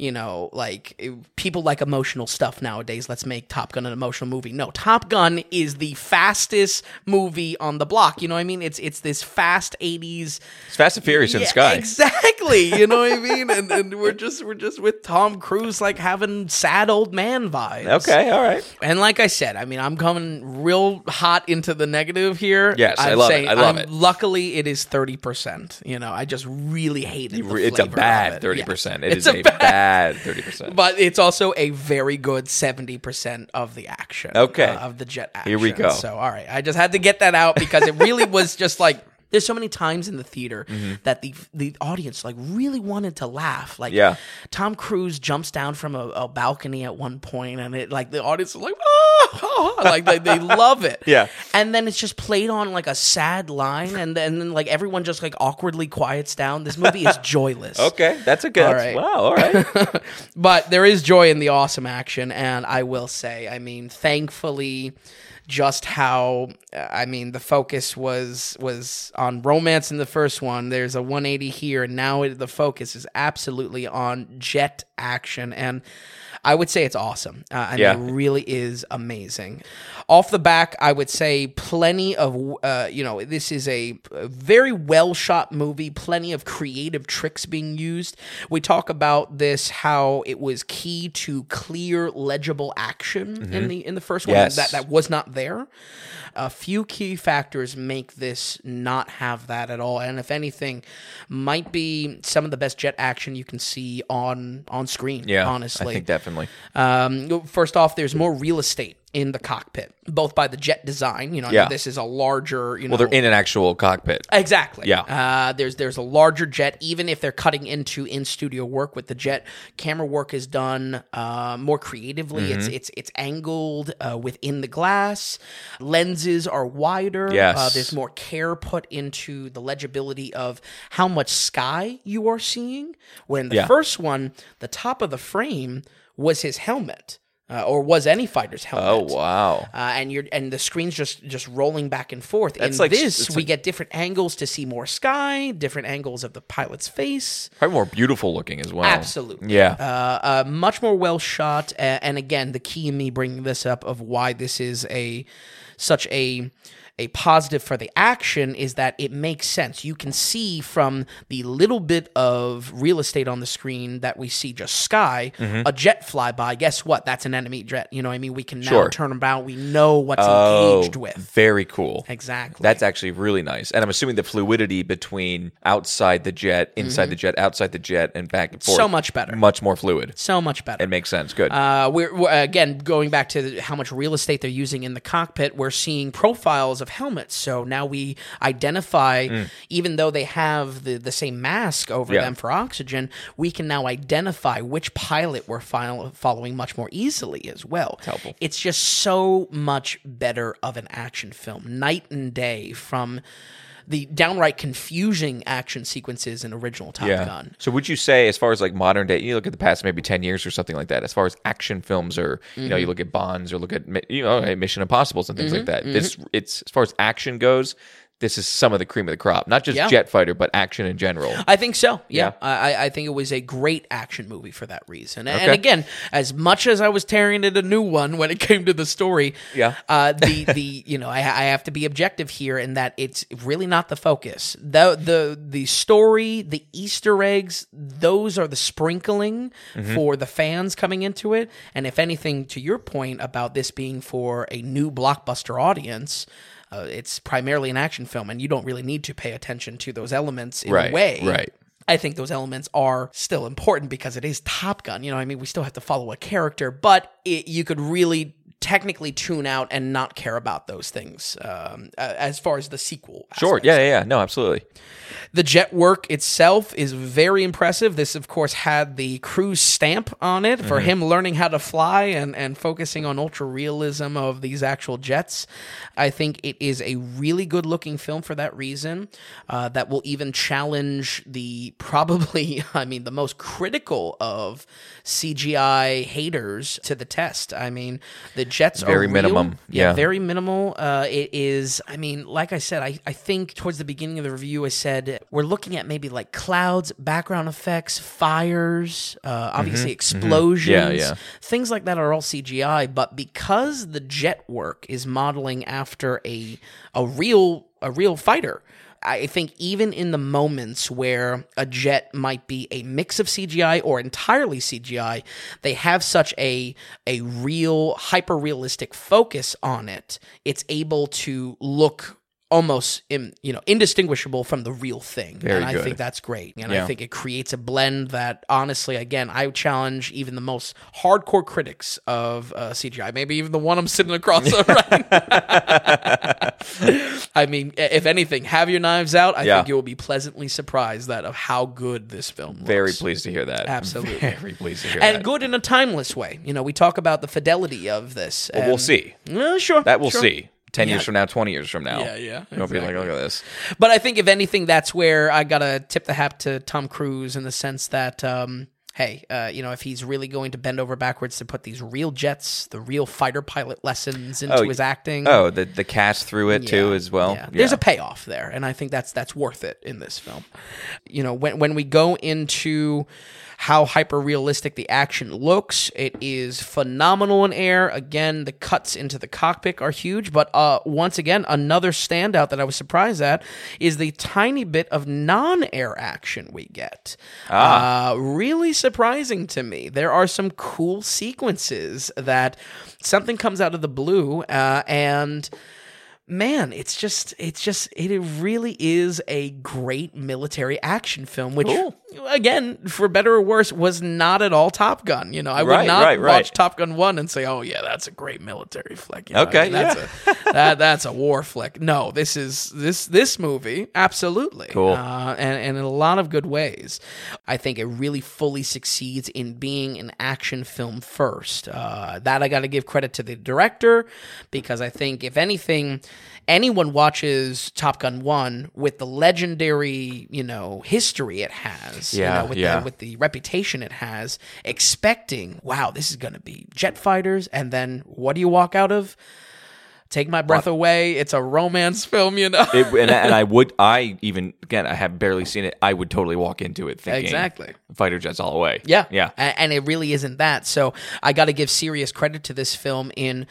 You know, like it- people like emotional stuff nowadays. Let's make Top Gun an emotional movie. No, Top Gun is the fastest movie on the block. You know what I mean? It's it's this fast '80s it's Fast and Furious in the sky. Exactly. You know what I mean? And, and we're just we're just with Tom Cruise like having sad old man vibes. Okay, all right. And like I said, I mean, I'm coming real hot into the negative here. Yes, I I'm love it. I love I'm- it. Luckily, it is thirty percent. You know, I just really hated. The It's a bad thirty percent. It It's is a bad thirty percent. But it's also a very good seventy percent of the action. Okay. uh, of the jet action. Here we go. So all right, I just had to get that out because it really was just like. There's so many times in the theater mm-hmm. that the the audience like really wanted to laugh. Like Yeah. Tom Cruise jumps down from a, a balcony at one point, and it like the audience is like, oh, like they, they love it. Yeah. And then it's just played on like a sad line, and then, then like everyone just like awkwardly quiets down. This movie is joyless. Okay, that's a good. All right. Wow. All right. But there is joy in the awesome action, and I will say, I mean, thankfully, just how I mean, the focus was was on romance in the first one. There's a 180 here, and now it, the focus is absolutely on jet action, and I would say it's awesome. Uh, I Yeah. mean, it really is amazing. Off the back, I would say plenty of, uh, you know, this is a, very well shot movie, plenty of creative tricks being used. We talk about this how it was key to clear, legible action in the in the first one Yes. that that was not there. A few key factors make this not have that at all, and if anything, might be some of the best jet action you can see on on screen. Yeah. honestly, I think definitely. Um, first off, there's more real estate in the cockpit, both by the jet design. You know, Yeah. this is a larger. You know, Well, they're in an actual cockpit. Exactly. Yeah. Uh, there's there's a larger jet. Even if they're cutting into in studio work with the jet, camera work is done uh, more creatively. It's Mm-hmm. it's it's angled uh, within the glass. Lenses are wider. Yes. Uh, there's more care put into the legibility of how much sky you are seeing. When the Yeah. first one, the top of the frame was his helmet. Uh, or was any fighter's helmet? Oh wow. uh, and you're and the screen's just just rolling back and forth. That's In like- this, we like- get different angles to see more sky, different angles of the pilot's face. Probably more beautiful looking as well. Absolutely. Yeah. Uh, uh, much more well shot, and again, the key in me bringing this up of why this is a such a a positive for the action is that it makes sense. You can see from the little bit of real estate on the screen that we see just sky, Mm-hmm. a jet fly by. Guess what? That's an enemy jet. You know what I mean? We can now Sure. turn about. We know what's oh, engaged with. very cool. Exactly. That's actually really nice. And I'm assuming the fluidity between outside the jet, inside the jet, outside the jet, and back and forth. Mm-hmm. So much better. Much more fluid. so much better. It makes sense. Good. Uh, we're, we're again going back to how much real estate they're using in the cockpit. We're seeing profiles of helmets, so now we identify, even though they have the the same mask over Mm. Yeah. them for oxygen, we can now identify which pilot we're fol- following much more easily as well. helpful. It's just so much better of an action film, night and day from. The downright confusing action sequences in original Top Gun. So would you say, as far as like modern day, you look at the past maybe ten years or something like that, as far as action films or you know, you Mm-hmm. look at Bonds or look at you know Mission Impossible's and things like that. Mm-hmm. This it's as far as action goes, this is some of the cream of the crop. Not just Yeah. jet fighter, but action in general. I think so. Yeah, Yeah. I, I think it was a great action movie for that reason. And, Okay. again, as much as I was tearing it a new one when it came to the story, Yeah. uh, the the you know I, I have to be objective here in that it's really not the focus. the the The story, the Easter eggs, those are the sprinkling Mm-hmm. for the fans coming into it. And if anything, to your point about this being for a new blockbuster audience. Uh, it's primarily an action film, and you don't really need to pay attention to those elements in Right, a way. right. I think those elements are still important because it is Top Gun. You know, I mean, we still have to follow a character, but it, you could really technically tune out and not care about those things um, as far as the sequel. Sure. aspects. Yeah, yeah, yeah. No, absolutely. The jet work itself is very impressive. This, of course, had the Cruise stamp on it for him learning how to fly and, and focusing on ultra realism of these actual jets. I think it is a really good looking film for that reason. Uh, that will even challenge the probably, I mean, the most critical of CGI haters to the test. I mean, the jets Very are real. minimum. Yeah. very minimal. Uh, it is, I mean, like I said, I, I think towards the beginning of the review, I said we're looking at maybe like clouds, background effects, fires, uh, obviously explosions. Mm-hmm. Yeah, yeah. Things like that are all CGI, but because the jet work is modeling after a a real a real fighter. I think even in the moments where a jet might be a mix of CGI or entirely CGI, they have such a a real hyper realistic focus on it. It's able to look almost in, you know indistinguishable from the real thing Very and i good. think that's great and Yeah. i think it creates a blend that honestly again i challenge even the most hardcore critics of uh, cgi maybe even the one i'm sitting across right I mean, if anything, have your knives out. I Yeah. think you will be pleasantly surprised that of how good this film looks. Very pleased to hear that. Absolutely. Very pleased to hear and that. good in a timeless way. You know, we talk about the fidelity of this. Well, we'll see. Uh, sure, That we'll sure. see. Ten Yeah. years from now, twenty years from now. Yeah, yeah, You'll be like, look at this. But I think if anything, that's where I gotta tip the hat to Tom Cruise in the sense that, um, hey, uh, you know, if he's really going to bend over backwards to put these real jets, the real fighter pilot lessons into Oh, his acting. Oh, the the cast through it too as well. yeah. There's a payoff there, and I think that's that's worth it in this film. You know, when when we go into how hyper realistic the action looks, it is phenomenal in air. Again, the cuts into the cockpit are huge, but uh, once again, another standout that I was surprised at is the tiny bit of non-air action we get. Uh, really surprising to me. There are some cool sequences that something comes out of the blue, uh, and man it's just it's just it really is a great military action film which Cool. again, for better or worse, was not at all Top Gun. You know, I would Right, not right, right. watch Top Gun one and say, "Oh yeah, that's a great military flick." You know, Okay, that's a that, that's a war flick. No, this is this this movie absolutely Cool. uh, and and in a lot of good ways. I think it really fully succeeds in being an action film first. Uh, that I got to give credit to the director because I think if anything. Anyone watches Top Gun one with the legendary, you know, history it has, you Yeah, know, with yeah. the, with the reputation it has, expecting, wow, this is going to be jet fighters, and then what do you walk out of? Take my breath away. It's a romance film, you know. It, and, and I would, I even again, I have barely seen it. I would totally walk into it thinking Exactly. fighter jets all the way. Yeah. yeah. A- And it really isn't that. So I got to give serious credit to this film in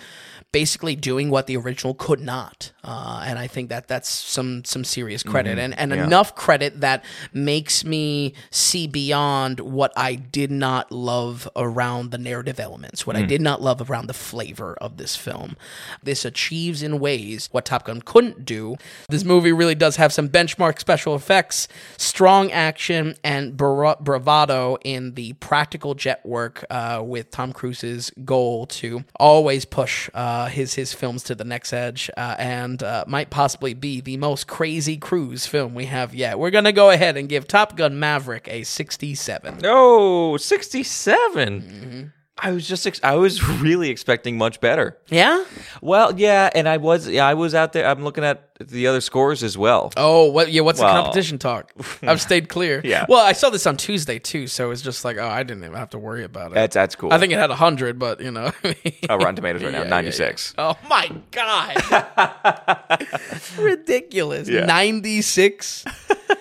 basically doing what the original could not. Uh, and I think that that's some some serious credit and, and enough credit that makes me see beyond what I did not love around the narrative elements, what I did not love around the flavor of this film. This achieves in ways what Top Gun couldn't do. This movie really does have some benchmark special effects, strong action, and bra- bravado in the practical jet work uh, with Tom Cruise's goal to always push uh, his his films to the next edge uh, and uh, might possibly be the most crazy Cruise film we have yet. We're gonna go ahead and give Top Gun Maverick a 67. No, 67. Mm-hmm. I was just, ex- I was really expecting much better. Yeah. Well, yeah, and I was, yeah, I was out there. I'm looking at the other scores as well. Oh, what? Yeah, what's Well- the competition talk? I've stayed clear. Yeah. Well, I saw this on Tuesday too, so it's just like, oh, I didn't even have to worry about it. That's that's cool. I think it had hundred, but you know. oh, Rotten Tomatoes right now, Yeah, yeah, 96. yeah. Oh my god, ridiculous! Yeah. Ninety six.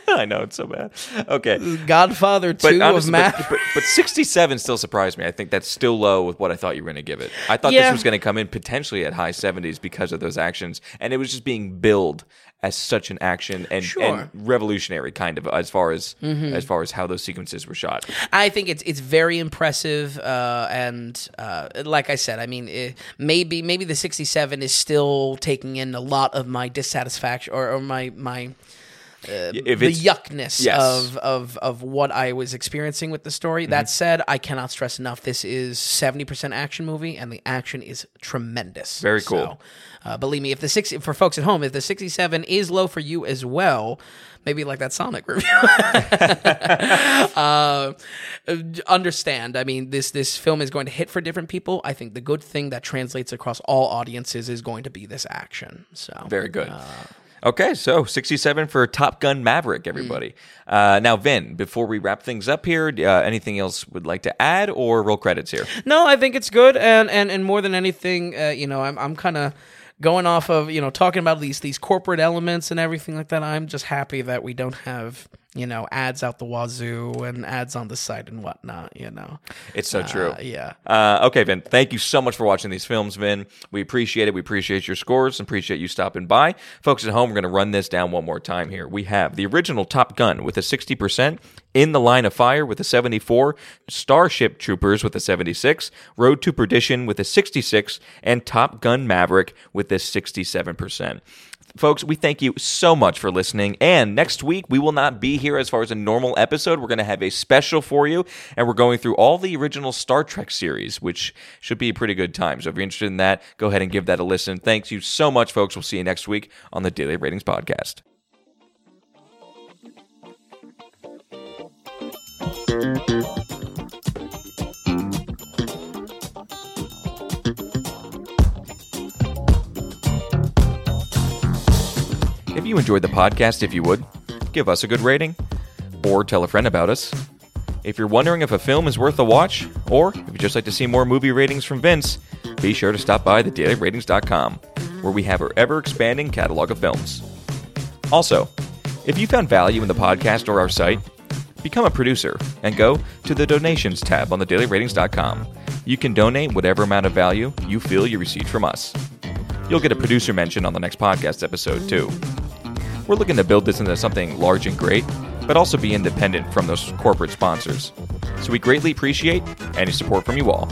I know it's so bad. Okay. Godfather But, two honestly, of but, math. but, but 67 still surprised me. I think that's still low with what I thought you were going to give it. I thought Yeah. this was going to come in potentially at high 70s because of those actions, and it was just being billed as such an action and, Sure. Mm-hmm. and revolutionary kind of as far as as far as how those sequences were shot. I think it's it's very impressive, uh, and uh, like I said, I mean, it, maybe maybe the sixty seven is still taking in a lot of my dissatisfaction or, or my my. If the yuckness Yes. of, of of what I was experiencing with the story. Mm-hmm. That said, I cannot stress enough this is seventy percent action movie, and the action is tremendous. Very cool. So, uh, believe me, if the six for folks at home, if the sixty seven is low for you as well, maybe like that Sonic review. uh, understand. I mean, this this film is going to hit for different people. I think the good thing that translates across all audiences is going to be this action. So very good. Okay, so 67 for Top Gun Maverick, everybody. Uh, now, Vin, before we wrap things up here, uh, anything else would like to add or roll credits here? No, I think it's good, and and and more than anything, uh, you know, I'm I'm kind of going off of you know talking about these these corporate elements and everything like that. I'm just happy that we don't have you know ads out the wazoo and ads on the site and whatnot. You know, It's so true. Uh, yeah. Uh, okay, Vin. Thank you so much for watching these films, Vin. We appreciate it. We appreciate your scores and appreciate you stopping by. Folks at home, we're going to run this down one more time here. We have the original Top Gun with a 60%, In the Line of Fire with a 74, Starship Troopers with a 76, Road to Perdition with a 66, and Top Gun Maverick with a 67%. Folks, we thank you so much for listening. And next week, we will not be here as far as a normal episode. We're going to have a special for you, and we're going through all the original Star Trek series, which should be a pretty good time. So if you're interested in that, go ahead and give that a listen. Thanks you so much, folks. We'll see you next week on the Daily Ratings Podcast. You enjoyed the podcast, if you would, give us a good rating or tell a friend about us. If you're wondering if a film is worth a watch, or if you'd just like to see more movie ratings from Vince, be sure to stop by thedailyratings.com, where we have our ever expanding catalog of films. Also, if you found value in the podcast or our site, become a producer and go to the donations tab on thedailyratings.com. You can donate whatever amount of value you feel you received from us. You'll get a producer mention on the next podcast episode, too. We're looking to build this into something large and great, but also be independent from those corporate sponsors. So we greatly appreciate any support from you all.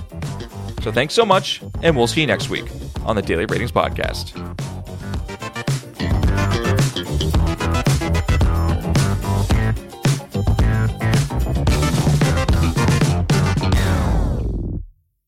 So thanks so much, and we'll see you next week on the Daily Ratings Podcast.